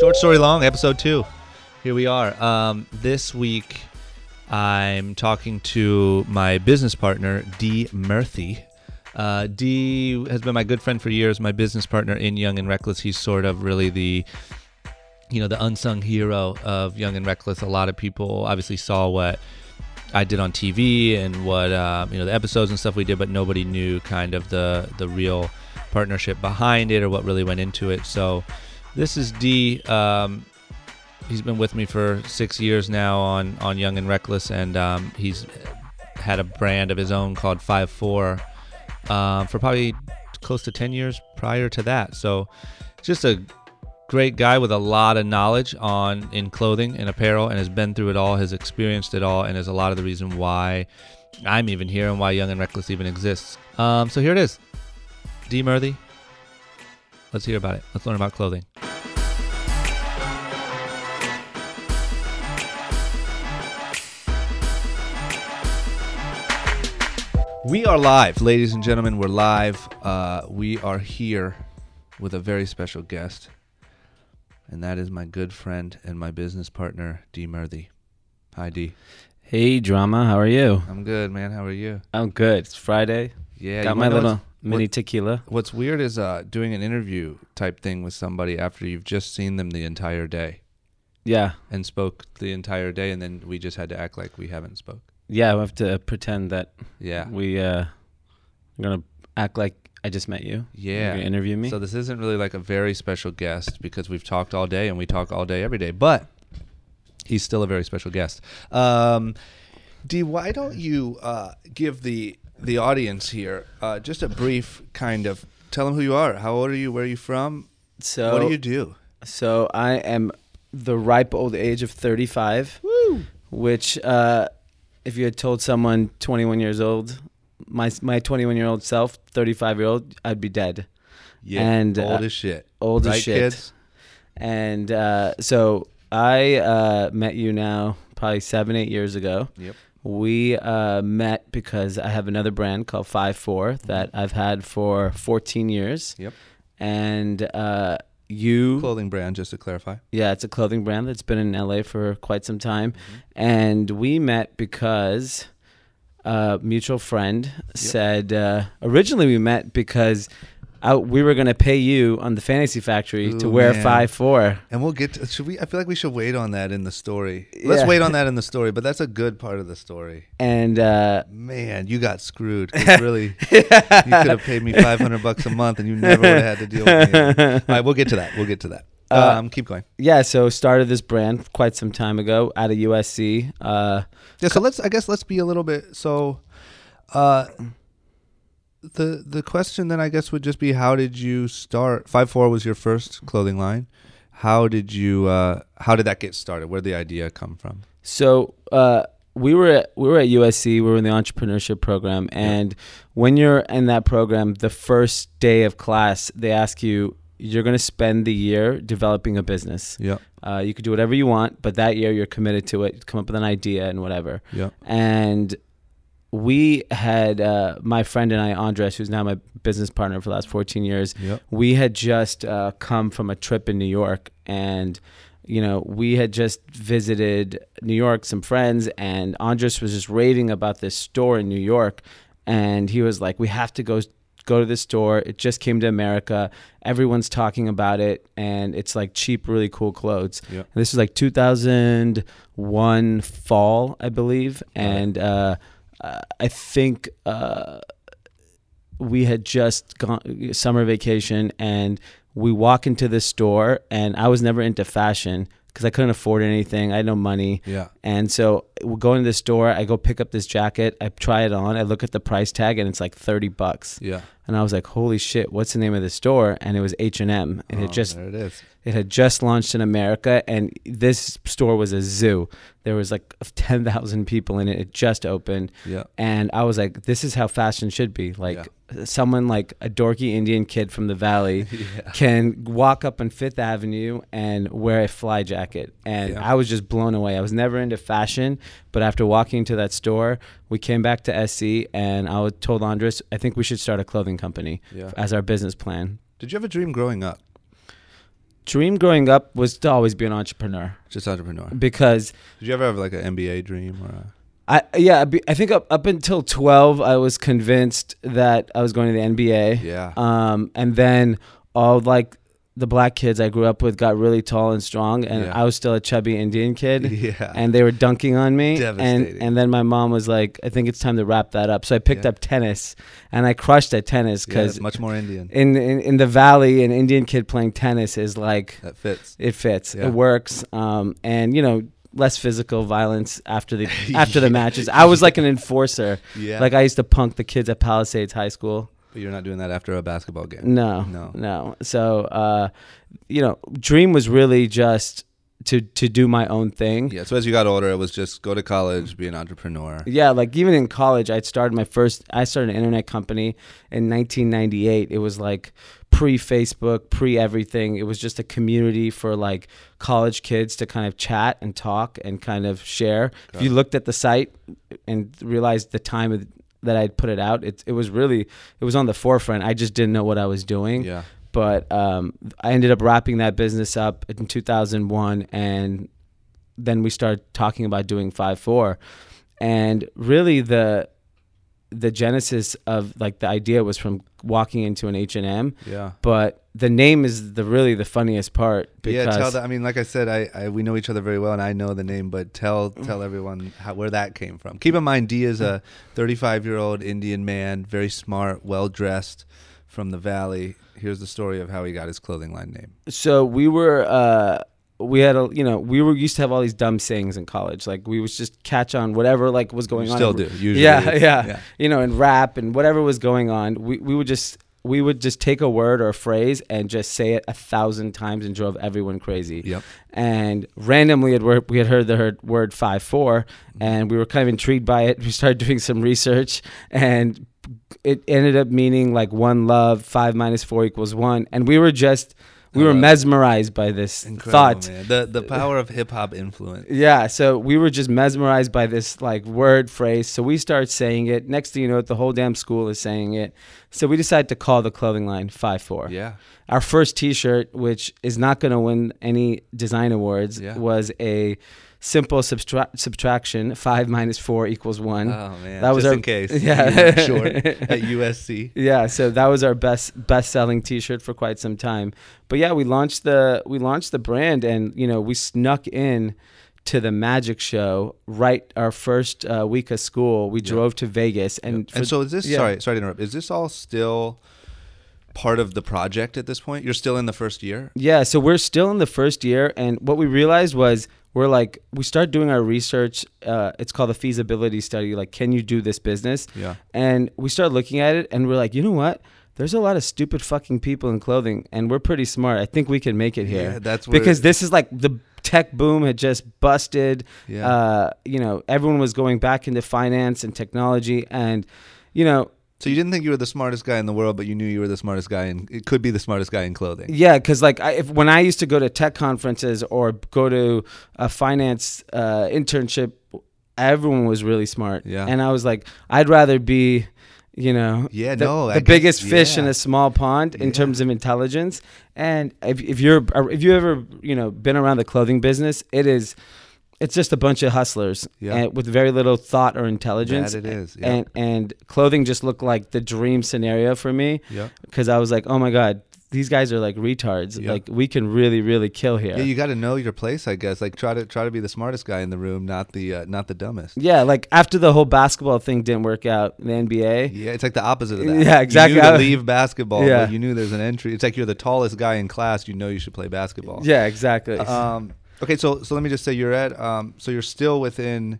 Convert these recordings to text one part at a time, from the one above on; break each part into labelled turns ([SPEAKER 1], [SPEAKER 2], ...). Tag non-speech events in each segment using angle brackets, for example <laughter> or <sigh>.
[SPEAKER 1] Short story long, episode two. Here we are. Um, this week, I'm talking to my business partner, Dee. Murthy. Uh, Dee has been my good friend for years, my business partner in Young and Reckless. He's sort of really the, you know, the unsung hero of Young and Reckless. A lot of people obviously saw what I did on TV and what uh, you know the episodes and stuff we did, but nobody knew kind of the the real partnership behind it or what really went into it. So this is Dee. Um, he's been with me for six years now on on Young and Reckless, and um, he's had a brand of his own called Five Four um, for probably close to ten years prior to that. So just a great guy with a lot of knowledge on in clothing and apparel, and has been through it all, has experienced it all, and is a lot of the reason why I'm even here and why Young and Reckless even exists. Um, so here it is, Dee. Murthy. Let's hear about it. Let's learn about clothing. We are live, ladies and gentlemen. We're live. Uh, we are here with a very special guest, and that is my good friend and my business partner, Dee. Murthy. Hi, Dee.
[SPEAKER 2] Hey, drama. How are you?
[SPEAKER 1] I'm good, man. How are you?
[SPEAKER 2] I'm good. It's Friday.
[SPEAKER 1] Yeah,
[SPEAKER 2] Got my little mini
[SPEAKER 1] what-
[SPEAKER 2] tequila.
[SPEAKER 1] What's weird is uh, doing an interview type thing with somebody after you've just seen them the entire day
[SPEAKER 2] Yeah,
[SPEAKER 1] and spoke the entire day, and then we just had to act like we haven't spoke.
[SPEAKER 2] Yeah. we have to pretend that
[SPEAKER 1] Yeah,
[SPEAKER 2] we uh, I'm gonna act like I just met you. You're
[SPEAKER 1] yeah.
[SPEAKER 2] gonna interview me.
[SPEAKER 1] So this isn't really like a very special guest because we've talked all day and we talk all day every day, but he's still a very special guest. Um, Dee, why don't you uh, give the the audience here uh, just a brief kind of tell them who you are, how old are you, where are you from,
[SPEAKER 2] so
[SPEAKER 1] what do you do?
[SPEAKER 2] So I am the ripe old age of 35,
[SPEAKER 1] Woo!
[SPEAKER 2] which uh, if you had told someone 21 years old, my my 21 year old self, 35 year old, I'd be dead.
[SPEAKER 1] Yeah,
[SPEAKER 2] And,
[SPEAKER 1] old
[SPEAKER 2] uh,
[SPEAKER 1] as shit.
[SPEAKER 2] Old
[SPEAKER 1] right,
[SPEAKER 2] as shit.
[SPEAKER 1] kids?
[SPEAKER 2] And uh, so I uh, met you now probably seven, eight years ago.
[SPEAKER 1] Yep.
[SPEAKER 2] We uh, met because I have another brand called Five Four that I've had for 14 years.
[SPEAKER 1] Yep.
[SPEAKER 2] And uh, you,
[SPEAKER 1] Clothing brand, just to clarify.
[SPEAKER 2] yeah, it's a clothing brand that's been in LA for quite some time.
[SPEAKER 1] Mm-hmm.
[SPEAKER 2] And we met because a mutual friend said, uh, originally we met because I, we were going to pay you on the Fantasy Factory to wear
[SPEAKER 1] man.
[SPEAKER 2] Five Four.
[SPEAKER 1] And we'll get to, should we I feel like we should wait on that in the story. Let's
[SPEAKER 2] Yeah.
[SPEAKER 1] wait on <laughs> that in the story, but that's a good part of the story.
[SPEAKER 2] And uh,
[SPEAKER 1] Man, you got screwed. <laughs> really, you could have paid me five hundred bucks a month, and you never would have had to deal with me. <laughs> All right, we'll get to that. We'll get to that.
[SPEAKER 2] Uh,
[SPEAKER 1] Um, keep going.
[SPEAKER 2] yeah, so started this brand quite some time ago out of USC. Uh,
[SPEAKER 1] Yeah. So let's. I guess let's be a little bit. So, uh, the the question then I guess would just be how did you start? Five four was your first clothing line. How did you? Uh, how did that get started? Where did the idea come from?
[SPEAKER 2] So uh, we were at, we were at USC. We were in the entrepreneurship program, and when you're in that program, the first day of class, they ask you you're going to spend the year developing a business.
[SPEAKER 1] Yeah.
[SPEAKER 2] Uh, you could do whatever you want, but that year you're committed to it. Come up with an idea and whatever.
[SPEAKER 1] Yeah.
[SPEAKER 2] And we had uh, my friend and I, Andres, who's now my business partner for the last 14 years
[SPEAKER 1] Yep.
[SPEAKER 2] we had just uh, come from a trip in New York, and you know we had just visited New York, some friends, and Andres was just raving about this store in New York, and he was like, "We have to go." Go to this store. It just came to America. Everyone's talking about it, and it's like cheap, really cool clothes.
[SPEAKER 1] Yep.
[SPEAKER 2] This is like 2001 fall, I believe, and uh, uh, I think uh, we had just gone summer vacation and we walk into this store and I was never into fashion because I couldn't afford anything. I had no money.
[SPEAKER 1] Yeah.
[SPEAKER 2] And so we go into the store, I go pick up this jacket, I try it on, I look at the price tag and it's like 30 bucks.
[SPEAKER 1] Yeah.
[SPEAKER 2] And I was like, "Holy shit, what's the name of this store?" And it was H&M. It
[SPEAKER 1] Oh,
[SPEAKER 2] had just
[SPEAKER 1] there it is.
[SPEAKER 2] it had just launched in America, and this store was a zoo. There was like ten thousand people in it. It just opened,
[SPEAKER 1] Yeah.
[SPEAKER 2] and I was like, "This is how fashion should be." Like someone like a dorky Indian kid from the valley <laughs>
[SPEAKER 1] Yeah.
[SPEAKER 2] can walk up on Fifth Avenue and wear a fly jacket, and
[SPEAKER 1] Yeah.
[SPEAKER 2] I was just blown away. I was never into fashion, but after walking into that store, we came back to SC, and I told Andres, "I think we should start a clothing company
[SPEAKER 1] Yeah.
[SPEAKER 2] as our business plan."
[SPEAKER 1] Did you have a dream growing up?
[SPEAKER 2] dream growing up was to always be an entrepreneur
[SPEAKER 1] Just entrepreneur.
[SPEAKER 2] because
[SPEAKER 1] Did you ever have like an NBA dream or? A,
[SPEAKER 2] I yeah I think up, up until 12 I was convinced that I was going to the NBA.
[SPEAKER 1] yeah.
[SPEAKER 2] Um, and then all like the black kids I grew up with got really tall and strong, and
[SPEAKER 1] Yeah.
[SPEAKER 2] I was still a chubby Indian kid. <laughs>
[SPEAKER 1] yeah.
[SPEAKER 2] And they were dunking on me, and
[SPEAKER 1] Devastating.
[SPEAKER 2] and then my mom was like, "I think it's time to wrap that up." So I picked
[SPEAKER 1] Yeah.
[SPEAKER 2] up tennis, and I crushed at tennis because
[SPEAKER 1] it's much more Indian.
[SPEAKER 2] in, in in the valley, an Indian kid playing tennis is like
[SPEAKER 1] that fits.
[SPEAKER 2] it fits,
[SPEAKER 1] Yeah.
[SPEAKER 2] it works, um, and you know less physical violence after the <laughs> after the matches. <laughs> I was like an enforcer,
[SPEAKER 1] Yeah.
[SPEAKER 2] like I used to punk the kids at Palisades High School.
[SPEAKER 1] But you're not doing that after a basketball game.
[SPEAKER 2] No,
[SPEAKER 1] No.
[SPEAKER 2] no. So, uh, you know, dream was really just to to do my own thing.
[SPEAKER 1] Yeah. So as you got older, it was just go to college, be an entrepreneur.
[SPEAKER 2] Yeah, like even in college, I started my first. I started an internet company in 1998. It was like pre Facebook, pre everything. It was just a community for like college kids to kind of chat and talk and kind of share. If you looked at the site and realized the time of, that I'd put it out, it it was really it was on the forefront. I just didn't know what I was doing.
[SPEAKER 1] Yeah.
[SPEAKER 2] But um, I ended up wrapping that business up in 2001, and then we started talking about doing five four, and really the the genesis of like the idea was from walking into an H and M,
[SPEAKER 1] Yeah.
[SPEAKER 2] but the name is the really the funniest part because
[SPEAKER 1] yeah, tell that. I mean, like I said, I, I we know each other very well, and I know the name. But tell tell everyone how, where that came from. Keep in mind, Dee is a 35 year old Indian man, very smart, well dressed, from the valley. Here's the story of how he got his clothing line name.
[SPEAKER 2] so we were uh we had a you know we were used to have all these dumb sayings in college. Like we was just catch on whatever like was going
[SPEAKER 1] You
[SPEAKER 2] on.
[SPEAKER 1] still do usually.
[SPEAKER 2] yeah, <laughs> yeah.
[SPEAKER 1] Yeah.
[SPEAKER 2] you know and rap and whatever was going on we, we would just we would just take a word or a phrase and just say it a thousand times and drove everyone crazy.
[SPEAKER 1] Yep.
[SPEAKER 2] and randomly we had heard the word five four mm-hmm. and we were kind of intrigued by it. <laughs> We started doing some research and it ended up meaning like one love five minus four equals one. And we were just we were mesmerized by this thought
[SPEAKER 1] man. The the power of hip hop influence.
[SPEAKER 2] yeah, so we were just mesmerized by this like word phrase. So we start saying it. Next thing you know, the whole damn school is saying it. So we decided to call the clothing line Five Four.
[SPEAKER 1] Yeah.
[SPEAKER 2] Our first T-shirt, which is not going to win any design awards,
[SPEAKER 1] Yeah.
[SPEAKER 2] was a simple subtra- subtraction: five minus four equals one.
[SPEAKER 1] Oh man.
[SPEAKER 2] That was
[SPEAKER 1] Just
[SPEAKER 2] our-
[SPEAKER 1] in case. <laughs>
[SPEAKER 2] Yeah.
[SPEAKER 1] Short <laughs> at USC.
[SPEAKER 2] yeah, so that was our best best selling T-shirt for quite some time. But yeah, we launched the we launched the brand, and you know we snuck in to the magic show right our first uh, week of school. We
[SPEAKER 1] Yep.
[SPEAKER 2] drove to Vegas, and,
[SPEAKER 1] And,
[SPEAKER 2] for-
[SPEAKER 1] so is this
[SPEAKER 2] yeah.
[SPEAKER 1] sorry sorry to interrupt. Is this all still part of the project at this point? You're still in the first year?
[SPEAKER 2] Yeah, so we're still in the first year, and what we realized was we're like we start doing our research. Uh, it's called a feasibility study. Like, can you do this business?
[SPEAKER 1] Yeah.
[SPEAKER 2] And we start looking at it, and we're like, you know what? There's a lot of stupid fucking people in clothing, and we're pretty smart. I think we can make it here
[SPEAKER 1] Yeah, that's
[SPEAKER 2] because this is like the tech boom had just busted.
[SPEAKER 1] Yeah.
[SPEAKER 2] Uh, you know, everyone was going back into finance and technology, and you know,
[SPEAKER 1] So you didn't think you were the smartest guy in the world, but you knew you were the smartest guy and it could be the smartest guy in clothing.
[SPEAKER 2] Yeah, because like I, if when I used to go to tech conferences or go to a finance uh, internship, everyone was really smart.
[SPEAKER 1] Yeah.
[SPEAKER 2] and I was like, I'd rather be, you know,
[SPEAKER 1] Yeah,
[SPEAKER 2] the,
[SPEAKER 1] no,
[SPEAKER 2] the
[SPEAKER 1] guess-
[SPEAKER 2] biggest fish in a small pond in
[SPEAKER 1] Yeah.
[SPEAKER 2] terms of intelligence. And if if you're if you ever you know been around the clothing business, it is. It's just a bunch of hustlers
[SPEAKER 1] Yeah.
[SPEAKER 2] and with very little thought or intelligence.
[SPEAKER 1] That it is, yeah.
[SPEAKER 2] And and clothing just looked like the dream scenario for me
[SPEAKER 1] Yep.
[SPEAKER 2] because I was like, oh my god, these guys are like retards.
[SPEAKER 1] Yeah.
[SPEAKER 2] Like we can really, really kill here.
[SPEAKER 1] Yeah, you got to know your place, I guess. Like try to try to be the smartest guy in the room, not the uh, not the dumbest.
[SPEAKER 2] Yeah, like after the whole basketball thing didn't work out in the NBA.
[SPEAKER 1] Yeah, it's like the opposite of that.
[SPEAKER 2] Yeah, exactly.
[SPEAKER 1] You knew to leave basketball,
[SPEAKER 2] Yeah.
[SPEAKER 1] but you knew there's an entry. It's like you're the tallest guy in class. You know you should play basketball.
[SPEAKER 2] Yeah, exactly.
[SPEAKER 1] Um, okay, so so let me just say you're at um, so you're still within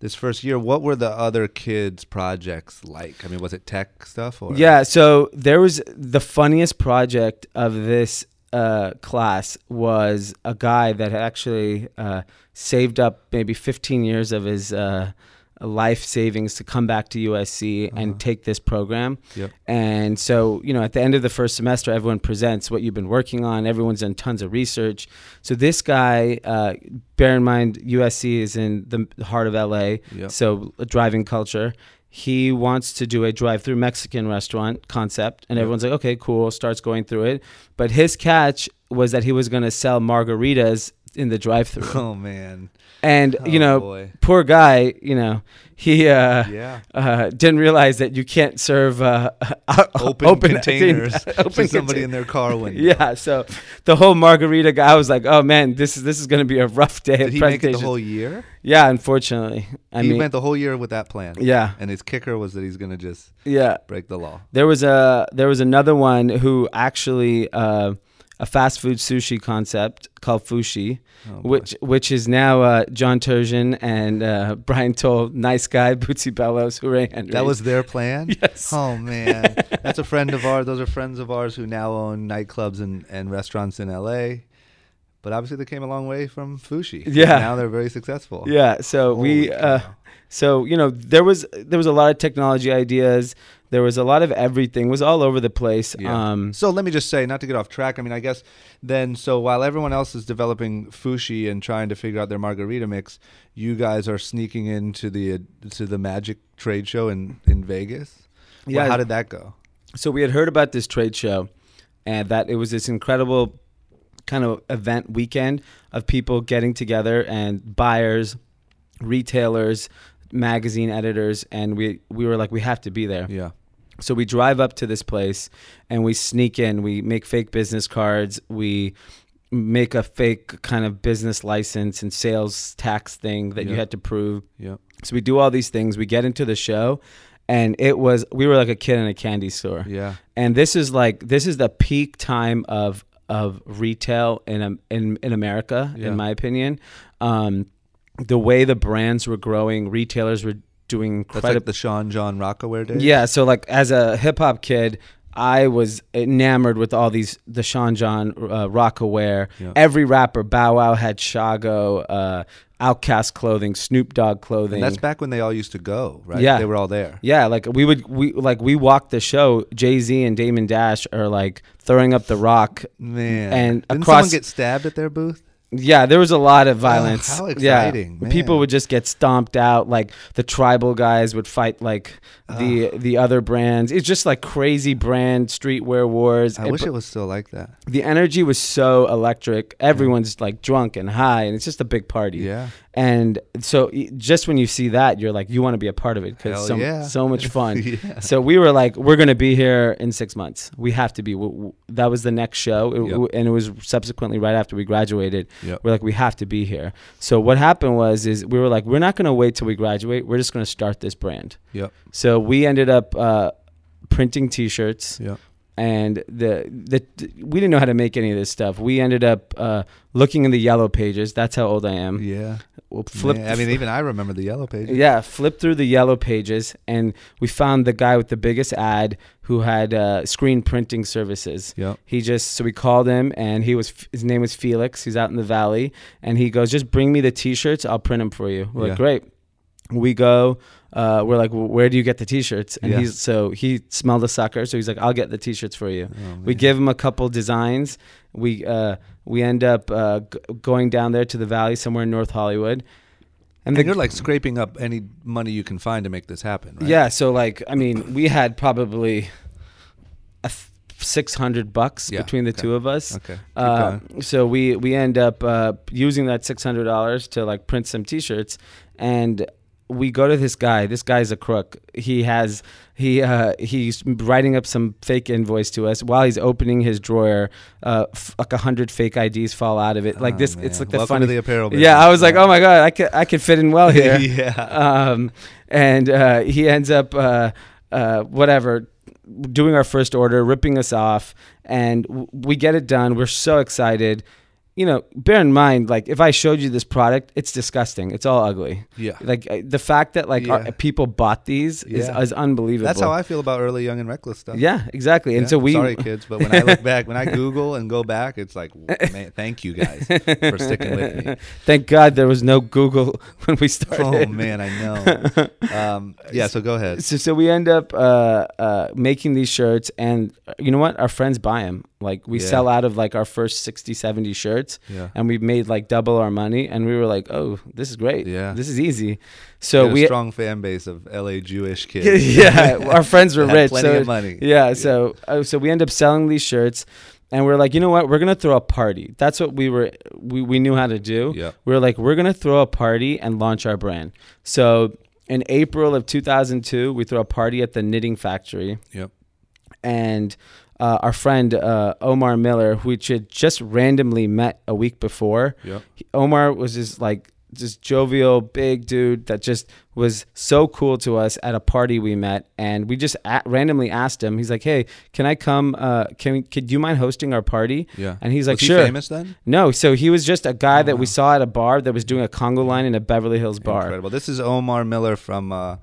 [SPEAKER 1] this first year. What were the other kids' projects like? I mean, was it tech stuff or
[SPEAKER 2] yeah, so there was the funniest project of this uh, class was a guy that actually uh, saved up maybe 15 years of his uh, life savings to come back to USC
[SPEAKER 1] Uh-huh.
[SPEAKER 2] and take this program.
[SPEAKER 1] Yep.
[SPEAKER 2] And so, you know, at the end of the first semester, everyone presents what you've been working on. Everyone's done tons of research. So this guy, uh, bear in mind, USC is in the heart of LA,
[SPEAKER 1] Yep.
[SPEAKER 2] so a driving culture. He wants to do a drive-through Mexican restaurant concept, and
[SPEAKER 1] Yep.
[SPEAKER 2] everyone's like, "Okay, cool." Starts going through it, but his catch was that he was going to sell margaritas in the drive-through. <laughs>
[SPEAKER 1] Oh man.
[SPEAKER 2] And
[SPEAKER 1] Oh,
[SPEAKER 2] you know,
[SPEAKER 1] boy.
[SPEAKER 2] poor guy, you know, he uh,
[SPEAKER 1] Yeah.
[SPEAKER 2] uh, didn't realize that you can't serve uh, <laughs>
[SPEAKER 1] Open, open, containers <laughs>
[SPEAKER 2] open
[SPEAKER 1] for somebody in their car window.
[SPEAKER 2] Yeah, so the whole margarita guy I was like, "Oh man, this is this is going to be a rough day."
[SPEAKER 1] Did he make it the whole year?
[SPEAKER 2] Yeah, unfortunately. I
[SPEAKER 1] he
[SPEAKER 2] mean,
[SPEAKER 1] went the whole year with that plan.
[SPEAKER 2] yeah,
[SPEAKER 1] And his kicker was that he's gonna just
[SPEAKER 2] yeah.
[SPEAKER 1] break the law.
[SPEAKER 2] There was a there was another one who actually uh, a fast food sushi concept called Fushi,
[SPEAKER 1] Oh,
[SPEAKER 2] which which is now uh, John Terzian and uh, Brian Toll, nice guy, <laughs> Bootsy Bellows, Hooray Henry.
[SPEAKER 1] that was their plan. <laughs>
[SPEAKER 2] yes.
[SPEAKER 1] Oh man, that's a friend of ours. Those are friends of ours who now own nightclubs and, and restaurants in L.A. But obviously, they came a long way from Fushi.
[SPEAKER 2] Yeah.
[SPEAKER 1] now they're very successful.
[SPEAKER 2] Yeah, so we uh, so you know there was there was a lot of technology ideas. There was a lot of everything. It was all over the place.
[SPEAKER 1] Yeah.
[SPEAKER 2] Um,
[SPEAKER 1] so let me just say, not to get off track. I mean, I guess then, so while everyone else is developing Fushi and trying to figure out their margarita mix, you guys are sneaking into the to the Magic trade show in in Vegas. Well,
[SPEAKER 2] Yeah.
[SPEAKER 1] how did that go?
[SPEAKER 2] so we had heard about this trade show and that it was this incredible kind of event weekend of people getting together and buyers retailers magazine editors and we we were like we have to be there
[SPEAKER 1] Yeah.
[SPEAKER 2] So we drive up to this place and we sneak in we make fake business cards we make a fake kind of business license and sales tax thing that you had to prove
[SPEAKER 1] Yeah.
[SPEAKER 2] so we do all these things we get into the show and it was we were like a kid in a candy store
[SPEAKER 1] Yeah.
[SPEAKER 2] and this is like this is the peak time of of retail in in in America,
[SPEAKER 1] Yeah.
[SPEAKER 2] in my opinion. Um, the way the brands were growing, retailers were doing
[SPEAKER 1] That's
[SPEAKER 2] incredible.
[SPEAKER 1] like the Sean John Rocawear days.
[SPEAKER 2] yeah, so like as a hip hop kid. I was enamored with all these the Sean John uh, Rocawear.
[SPEAKER 1] Yeah.
[SPEAKER 2] Every rapper, Bow Wow had Shago, uh, OutKast clothing, Snoop Dogg clothing.
[SPEAKER 1] And that's back when they all used to go, right?
[SPEAKER 2] Yeah.
[SPEAKER 1] They were all there.
[SPEAKER 2] Yeah, like we would we like we walked the show. Jay Z and Damon Dash are like throwing up the rock.
[SPEAKER 1] Man.
[SPEAKER 2] And
[SPEAKER 1] Didn't
[SPEAKER 2] across-
[SPEAKER 1] someone get stabbed at their booth?
[SPEAKER 2] Yeah, there was a lot of oh, violence.
[SPEAKER 1] how
[SPEAKER 2] Yeah.
[SPEAKER 1] exciting, man.
[SPEAKER 2] People would just get stomped out. Like the tribal guys would fight like the the other brands. It's just like crazy brand streetwear wars.
[SPEAKER 1] I
[SPEAKER 2] It-
[SPEAKER 1] wish it was still like that.
[SPEAKER 2] the energy was so electric. Everyone's like drunk and high, and it's just a big party.
[SPEAKER 1] Yeah.
[SPEAKER 2] And so just when you see that, you're like, you want to be a part of it because so,
[SPEAKER 1] yeah.
[SPEAKER 2] so much fun. <laughs>
[SPEAKER 1] Yeah.
[SPEAKER 2] So we were like, we're going to be here in six months. We have to be. That was the next show.
[SPEAKER 1] Yep.
[SPEAKER 2] And it was subsequently right after we graduated.
[SPEAKER 1] Yep.
[SPEAKER 2] We're like, we have to be here. So what happened was, is we were like, we're not going to wait till we graduate. We're just going to start this brand.
[SPEAKER 1] Yep.
[SPEAKER 2] So we ended up uh, printing T-shirts
[SPEAKER 1] Yep.
[SPEAKER 2] and the, the we didn't know how to make any of this stuff. We ended up uh, looking in the yellow pages. That's how old I am.
[SPEAKER 1] Yeah.
[SPEAKER 2] We'll flip.
[SPEAKER 1] Man, I mean, even I remember the yellow pages.
[SPEAKER 2] yeah, flip through the yellow pages, and we found the guy with the biggest ad who had uh, screen printing services.
[SPEAKER 1] Yep.
[SPEAKER 2] He just so we called him, and he was his name was Felix. He's out in the valley, and he goes, "Just bring me the T-shirts. I'll print them for you." We're
[SPEAKER 1] Yeah.
[SPEAKER 2] like, "Great." We go. Uh, we're like, "Well, "Where do you get the T-shirts?" And
[SPEAKER 1] Yeah.
[SPEAKER 2] he's so he smelled a sucker, so he's like, "I'll get the T-shirts for you."
[SPEAKER 1] Oh,
[SPEAKER 2] We give him a couple designs. We uh, we end up uh, g- going down there to the valley somewhere in North Hollywood,
[SPEAKER 1] And,
[SPEAKER 2] the-
[SPEAKER 1] you're like scraping up any money you can find to make this happen, right?
[SPEAKER 2] Yeah, so like I mean, we had probably a th- six hundred bucks
[SPEAKER 1] Yeah,
[SPEAKER 2] between the
[SPEAKER 1] okay.
[SPEAKER 2] two of us.
[SPEAKER 1] Okay.
[SPEAKER 2] Uh, so we we end up uh, using that six hundred dollars to like print some T-shirts, and we go to this guy. This guy's a crook. He has he uh, he's writing up some fake invoice to us while he's opening his drawer. Uh, f- like a hundred fake IDs fall out of it. Like
[SPEAKER 1] Oh,
[SPEAKER 2] this,
[SPEAKER 1] man.
[SPEAKER 2] it's like the
[SPEAKER 1] Welcome
[SPEAKER 2] funny.
[SPEAKER 1] the apparel.
[SPEAKER 2] yeah, I was like, oh my god, I could I could fit in well <laughs> here
[SPEAKER 1] yeah.
[SPEAKER 2] um, and uh, he ends up uh, uh, whatever doing our first order ripping us off and w- we get it done we're so excited you know bear in mind like if i showed you this product it's disgusting it's all ugly
[SPEAKER 1] yeah.
[SPEAKER 2] like uh, the fact that like our, people bought these is,
[SPEAKER 1] Yeah.
[SPEAKER 2] is unbelievable
[SPEAKER 1] That's how I feel about early, young, and reckless stuff.
[SPEAKER 2] yeah exactly and
[SPEAKER 1] Yeah.
[SPEAKER 2] so we
[SPEAKER 1] Sorry, kids, but when I look back, when I <laughs> Google and go back, it's like, man, thank you guys for sticking with me. <laughs>
[SPEAKER 2] thank god there was no google <laughs> when we started
[SPEAKER 1] Oh man, I know. Um, yeah, so go ahead.
[SPEAKER 2] so, so we end up uh, uh, making these shirts and you know what our friends buy them like we
[SPEAKER 1] Yeah.
[SPEAKER 2] sell out of like our first 60 70 shirts
[SPEAKER 1] Yeah.
[SPEAKER 2] and we made like double our money and we were like oh this is great
[SPEAKER 1] Yeah.
[SPEAKER 2] this is easy
[SPEAKER 1] So
[SPEAKER 2] we
[SPEAKER 1] strong fan base of LA Jewish kids. <laughs>
[SPEAKER 2] yeah our friends were <laughs> rich
[SPEAKER 1] plenty
[SPEAKER 2] so
[SPEAKER 1] of money.
[SPEAKER 2] yeah so uh, so we end up selling these shirts and we're like, you know what? We're gonna throw a party. That's what we were. We we knew how to do.
[SPEAKER 1] Yeah.
[SPEAKER 2] We were like, we're gonna throw a party and launch our brand. So in April of 2002, we throw a party at the Knitting Factory,
[SPEAKER 1] Yep.
[SPEAKER 2] and uh, our friend uh, Omar Miller, who we had just randomly met a week before,
[SPEAKER 1] Yep.
[SPEAKER 2] he- Omar was just like just jovial, big dude that just was so cool to us at a party we met, and we just a- randomly asked him. He's like, "Hey, can I come? Uh, can we, could you mind hosting our party?"
[SPEAKER 1] Yeah.
[SPEAKER 2] And he's like,
[SPEAKER 1] Was he
[SPEAKER 2] "Sure."
[SPEAKER 1] famous then?
[SPEAKER 2] No, so he was just a guy that we saw at a bar that was doing a Congo line in a Beverly Hills bar.
[SPEAKER 1] Incredible. This is Omar Miller from uh,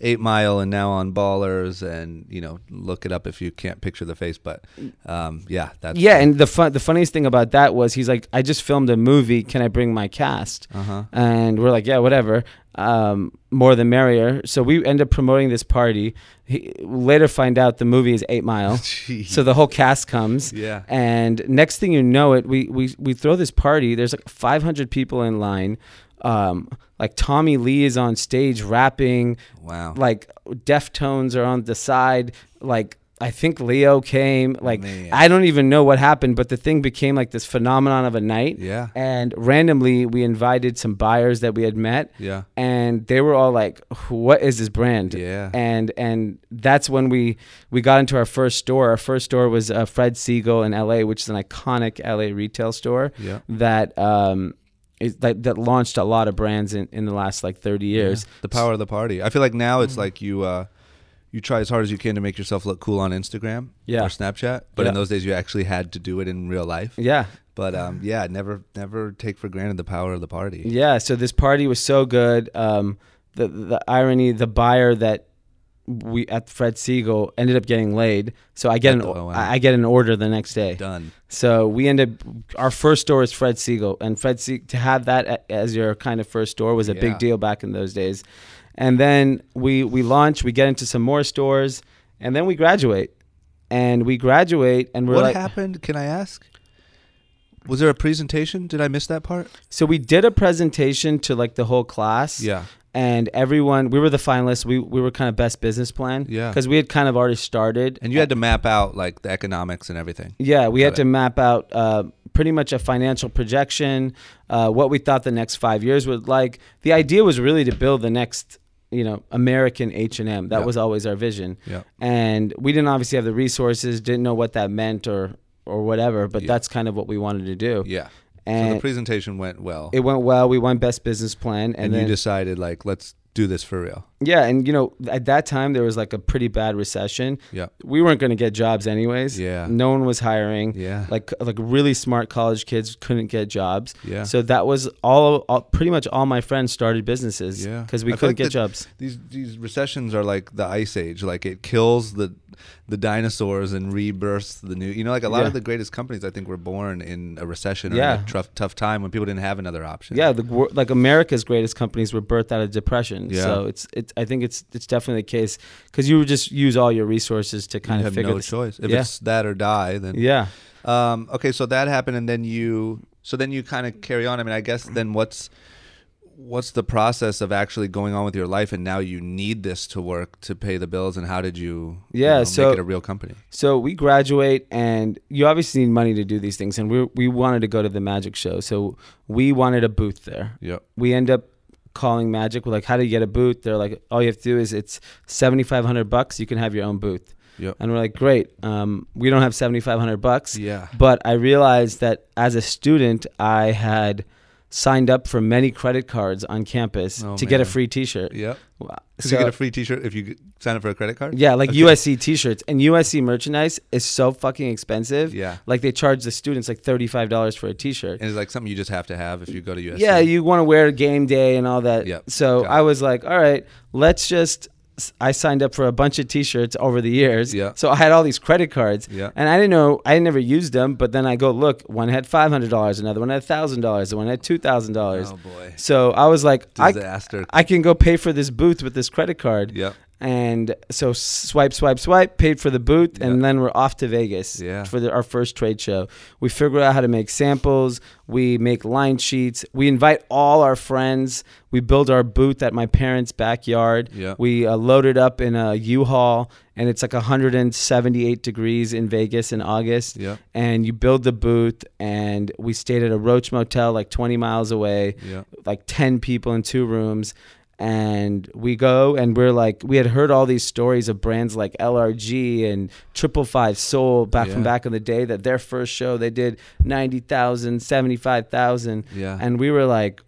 [SPEAKER 1] Eight Mile and now on Ballers, and you know, look it up if you can't picture the face. But um, yeah, that's
[SPEAKER 2] Yeah, and the fun, the funniest thing about that was he's like, "I just filmed a movie. Can I bring my cast?"
[SPEAKER 1] uh huh.
[SPEAKER 2] And we're like, "Yeah, whatever." Um, more the merrier. So we end up promoting this party. He, later, find out the movie is Eight Mile. <laughs> so the whole cast comes.
[SPEAKER 1] yeah,
[SPEAKER 2] And next thing you know, it we we we throw this party. There's like 500 people in line. Um, like Tommy Lee is on stage rapping.
[SPEAKER 1] wow,
[SPEAKER 2] Like Deftones are on the side. Like I think Leo came. Like
[SPEAKER 1] Man.
[SPEAKER 2] I don't even know what happened, but the thing became like this phenomenon of a night.
[SPEAKER 1] yeah,
[SPEAKER 2] And randomly, we invited some buyers that we had met,
[SPEAKER 1] yeah,
[SPEAKER 2] and they were all like, "What is this brand?"
[SPEAKER 1] yeah,
[SPEAKER 2] and and that's when we we got into our first store. Our first store was uh, Fred Segal in L.A., which is an iconic L.A. retail store
[SPEAKER 1] yeah.
[SPEAKER 2] that um is, that that launched a lot of brands in, in the last like 30 years.
[SPEAKER 1] Yeah. The power of the party. I feel like now it's like you uh you try as hard as you can to make yourself look cool on Instagram
[SPEAKER 2] Yeah.
[SPEAKER 1] or Snapchat, but
[SPEAKER 2] Yeah.
[SPEAKER 1] in those days you actually had to do it in real life.
[SPEAKER 2] Yeah,
[SPEAKER 1] But um yeah, never never take for granted the power of the party.
[SPEAKER 2] yeah. So this party was so good. Um, the the irony, the buyer that we at Fred Segal ended up getting laid. So I get an
[SPEAKER 1] Oh, wow.
[SPEAKER 2] I get an order the next day.
[SPEAKER 1] Done.
[SPEAKER 2] So we ended up, our first store is Fred Segal, and Fred Segal to have that as your kind of first store was a
[SPEAKER 1] Yeah.
[SPEAKER 2] big deal back in those days. And then we we launch, we get into some more stores, and then we graduate, and we graduate, and we're
[SPEAKER 1] what
[SPEAKER 2] like,
[SPEAKER 1] happened? Can I ask? Was there a presentation? Did I miss that part?
[SPEAKER 2] so we did a presentation to like the whole class,
[SPEAKER 1] Yeah.
[SPEAKER 2] And everyone we were the finalists. We we were kind of best business plan,
[SPEAKER 1] Yeah.
[SPEAKER 2] because we had kind of already started,
[SPEAKER 1] And you had to map out like the economics and everything.
[SPEAKER 2] Yeah, we had
[SPEAKER 1] it.
[SPEAKER 2] to map out uh, pretty much a financial projection, uh, what we thought the next five years would like. The idea was really to build the next, you know, American H and M. That
[SPEAKER 1] Yeah.
[SPEAKER 2] was always our vision,
[SPEAKER 1] Yeah.
[SPEAKER 2] and we didn't obviously have the resources, didn't know what that meant or or whatever. But
[SPEAKER 1] Yeah.
[SPEAKER 2] that's kind of what we wanted to do,
[SPEAKER 1] Yeah. So the presentation went well.
[SPEAKER 2] it went well. We won best business plan, and,
[SPEAKER 1] and
[SPEAKER 2] then
[SPEAKER 1] you decided like let's do this for real.
[SPEAKER 2] yeah, and you know, at that time there was like a pretty bad recession.
[SPEAKER 1] Yeah.
[SPEAKER 2] We weren't going to get jobs anyways.
[SPEAKER 1] Yeah.
[SPEAKER 2] no one was hiring.
[SPEAKER 1] Yeah.
[SPEAKER 2] like like really smart college kids couldn't get jobs.
[SPEAKER 1] Yeah.
[SPEAKER 2] So that was all, all pretty much all my friends started businesses
[SPEAKER 1] Yeah.
[SPEAKER 2] because we
[SPEAKER 1] I
[SPEAKER 2] couldn't
[SPEAKER 1] like
[SPEAKER 2] get jobs.
[SPEAKER 1] these these recessions are like the ice age like it kills the the dinosaurs and rebirths the new you know like a lot
[SPEAKER 2] Yeah.
[SPEAKER 1] of the greatest companies i think were born in a recession or
[SPEAKER 2] Yeah.
[SPEAKER 1] a tough tough time when people didn't have another option
[SPEAKER 2] Yeah, the like America's greatest companies were birthed out of depression.
[SPEAKER 1] Yeah.
[SPEAKER 2] So it's it's I think it's it's definitely the case because you would just use all your resources to kind
[SPEAKER 1] you
[SPEAKER 2] of
[SPEAKER 1] have
[SPEAKER 2] figure
[SPEAKER 1] no
[SPEAKER 2] this.
[SPEAKER 1] choice if
[SPEAKER 2] yeah.
[SPEAKER 1] it's that or die then
[SPEAKER 2] Yeah.
[SPEAKER 1] um okay so that happened and then you so then you kind of carry on i mean i guess then what's what's the process of actually going on with your life and now you need this to work to pay the bills and how did you you
[SPEAKER 2] Yeah,
[SPEAKER 1] know,
[SPEAKER 2] so-
[SPEAKER 1] make it a real company?
[SPEAKER 2] So we graduate, and you obviously need money to do these things. And we we wanted to go to the magic show, so we wanted a booth there.
[SPEAKER 1] yep.
[SPEAKER 2] We end up calling magic. We're like how do you get a booth? They're like all you have to do is it's 7500 bucks. You can have your own booth.
[SPEAKER 1] Yep.
[SPEAKER 2] And we're like great. Um, we don't have 7500 bucks.
[SPEAKER 1] Yeah.
[SPEAKER 2] But i realized that as a student i had signed up for many credit cards on campus
[SPEAKER 1] Oh,
[SPEAKER 2] to get a free t-shirt
[SPEAKER 1] Yeah,
[SPEAKER 2] Wow. So-
[SPEAKER 1] you get a free T-shirt if you sign up for a credit card.
[SPEAKER 2] yeah like
[SPEAKER 1] Okay.
[SPEAKER 2] usc t-shirts and usc merchandise is so fucking expensive
[SPEAKER 1] Yeah,
[SPEAKER 2] like they charge the students like $35 for a t-shirt
[SPEAKER 1] and it's like something you just have to have if you go to USC.
[SPEAKER 2] Yeah, you want to wear game day and all that.
[SPEAKER 1] Yep,
[SPEAKER 2] So I was like, all right, let's just. I signed up for a bunch of T-shirts over the years.
[SPEAKER 1] Yeah.
[SPEAKER 2] So I had all these credit cards,
[SPEAKER 1] yeah,
[SPEAKER 2] and I didn't know I never used them. But then I go look, one had five hundred dollars, another one had thousand dollars, the one had two thousand dollars.
[SPEAKER 1] Oh boy,
[SPEAKER 2] So I was like, I,
[SPEAKER 1] disaster.
[SPEAKER 2] I can go pay for this booth with this credit card.
[SPEAKER 1] yep.
[SPEAKER 2] And so swipe, swipe, swipe, paid for the booth,
[SPEAKER 1] Yeah.
[SPEAKER 2] and then we're off to Vegas
[SPEAKER 1] Yeah.
[SPEAKER 2] for the, our first trade show. We figure out how to make samples. We make line sheets. We invite all our friends. We build our booth at my parents' backyard.
[SPEAKER 1] Yeah.
[SPEAKER 2] We uh, load it up in a U-Haul, and it's like 178 degrees in Vegas in August.
[SPEAKER 1] Yeah.
[SPEAKER 2] And you build the booth, and we stayed at a Roach Motel like 20 miles away
[SPEAKER 1] Yeah.
[SPEAKER 2] like 10 people in two rooms and we go and we're like we had heard all these stories of brands like LRG and Triple Five Soul back from back in the day that their first show they did 90,000 75,000
[SPEAKER 1] Yeah.
[SPEAKER 2] and we were like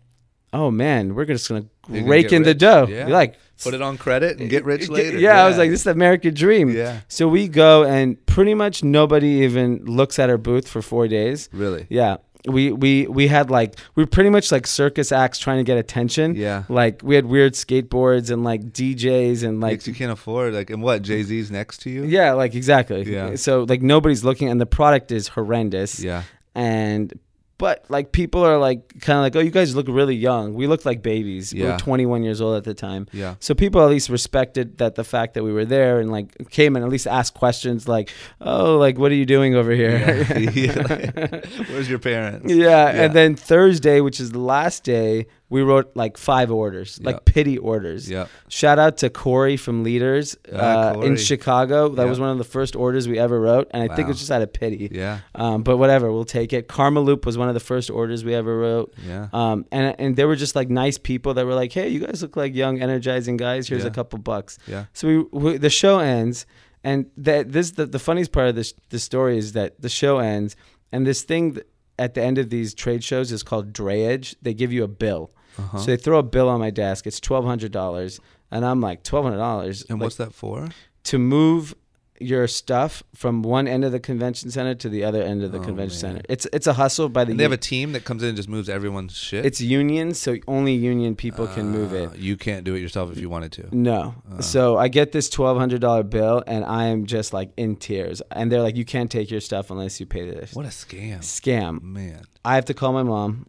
[SPEAKER 2] oh man we're just going to rake in the dough
[SPEAKER 1] Yeah.
[SPEAKER 2] You're like
[SPEAKER 1] Put it on credit and get rich <laughs>
[SPEAKER 2] yeah,
[SPEAKER 1] later.
[SPEAKER 2] Yeah, I was like, this is the American dream.
[SPEAKER 1] Yeah.
[SPEAKER 2] So we go, and pretty much nobody even looks at our booth for four days.
[SPEAKER 1] Really?
[SPEAKER 2] Yeah. We, we we had like we were pretty much like circus acts trying to get attention.
[SPEAKER 1] Yeah.
[SPEAKER 2] Like we had weird skateboards and like DJs and
[SPEAKER 1] Like
[SPEAKER 2] like
[SPEAKER 1] you can't afford like and what Jay Z's next to you?
[SPEAKER 2] yeah, like exactly.
[SPEAKER 1] Yeah.
[SPEAKER 2] So like nobody's looking and the product is horrendous.
[SPEAKER 1] Yeah.
[SPEAKER 2] And but like people are like kind of like oh you guys look really young. We looked like babies. We
[SPEAKER 1] Yeah.
[SPEAKER 2] were 21 years old at the time.
[SPEAKER 1] Yeah.
[SPEAKER 2] So people at least respected that the fact that we were there and like came and at least asked questions like, "Oh, like what are you doing over here?"
[SPEAKER 1] Yeah. <laughs> <laughs> Where's your parents?
[SPEAKER 2] yeah.
[SPEAKER 1] Yeah.
[SPEAKER 2] And then Thursday, which is the last day, we wrote like five orders, like pity orders.
[SPEAKER 1] Yeah.
[SPEAKER 2] Shout out to Corey from Leaders
[SPEAKER 1] Ah,
[SPEAKER 2] uh, in Chicago. That
[SPEAKER 1] Yeah.
[SPEAKER 2] was one of the first orders we ever wrote, and I think it was just out of pity.
[SPEAKER 1] Yeah.
[SPEAKER 2] Um, but whatever, we'll take it. Karmaloop was one of the first orders we ever wrote.
[SPEAKER 1] Yeah.
[SPEAKER 2] Um, and and they were just like nice people that were like, "Hey, you guys look like young, energizing guys. Here's
[SPEAKER 1] Yeah.
[SPEAKER 2] a couple bucks."
[SPEAKER 1] Yeah.
[SPEAKER 2] So we, we the show ends, and that this the, the funniest part of this the story is that the show ends, and this thing th- at the end of these trade shows is called drayage. They give you a bill,
[SPEAKER 1] Uh-huh.
[SPEAKER 2] so they throw a bill on my desk. It's twelve hundred dollars, and I'm like twelve hundred dollars.
[SPEAKER 1] and what's that for?
[SPEAKER 2] to move your stuff from one end of the convention center to the other end of the
[SPEAKER 1] Oh,
[SPEAKER 2] convention
[SPEAKER 1] man.
[SPEAKER 2] center? It's it's a hustle by the.
[SPEAKER 1] And they have a team that comes in and just moves everyone's shit.
[SPEAKER 2] it's union, so only union people can move it.
[SPEAKER 1] Uh, You can't do it yourself if you wanted to.
[SPEAKER 2] No.
[SPEAKER 1] Uh.
[SPEAKER 2] so I get this twelve hundred dollar bill and I am just like in tears. And they're like, You can't take your stuff unless you pay this.
[SPEAKER 1] What a scam,
[SPEAKER 2] Scam.
[SPEAKER 1] man.
[SPEAKER 2] I have to call my mom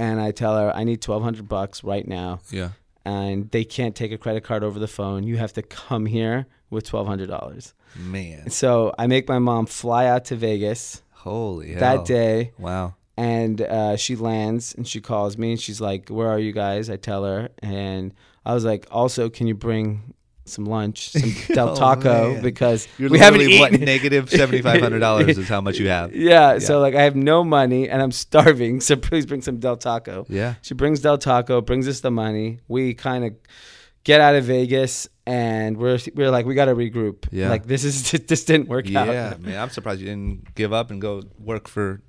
[SPEAKER 2] and I tell her I need twelve hundred bucks right now
[SPEAKER 1] Yeah.
[SPEAKER 2] and they can't take a credit card over the phone. You have to come here with twelve hundred dollars.
[SPEAKER 1] Man.
[SPEAKER 2] So I make my mom fly out to Vegas
[SPEAKER 1] Holy hell.
[SPEAKER 2] that day
[SPEAKER 1] Wow.
[SPEAKER 2] and uh, she lands and she calls me and she's like, "Where are you guys?" I tell her, and I was like, "Also, can you bring some lunch, <laughs> some Del
[SPEAKER 1] Oh,
[SPEAKER 2] Taco,
[SPEAKER 1] man.
[SPEAKER 2] because
[SPEAKER 1] You're
[SPEAKER 2] we haven't
[SPEAKER 1] literally, what
[SPEAKER 2] eaten."
[SPEAKER 1] negative <laughs> seventy five hundred dollars is how much you have. <laughs>
[SPEAKER 2] yeah, so like I have no money and I'm starving, so please bring some Del Taco.
[SPEAKER 1] Yeah.
[SPEAKER 2] She brings Del Taco, brings us the money. We kind of get out of Vegas and we're we're like we got to regroup.
[SPEAKER 1] Yeah.
[SPEAKER 2] Like this is this didn't work
[SPEAKER 1] Yeah,
[SPEAKER 2] out.
[SPEAKER 1] Yeah, man. I'm surprised you didn't give up and go work for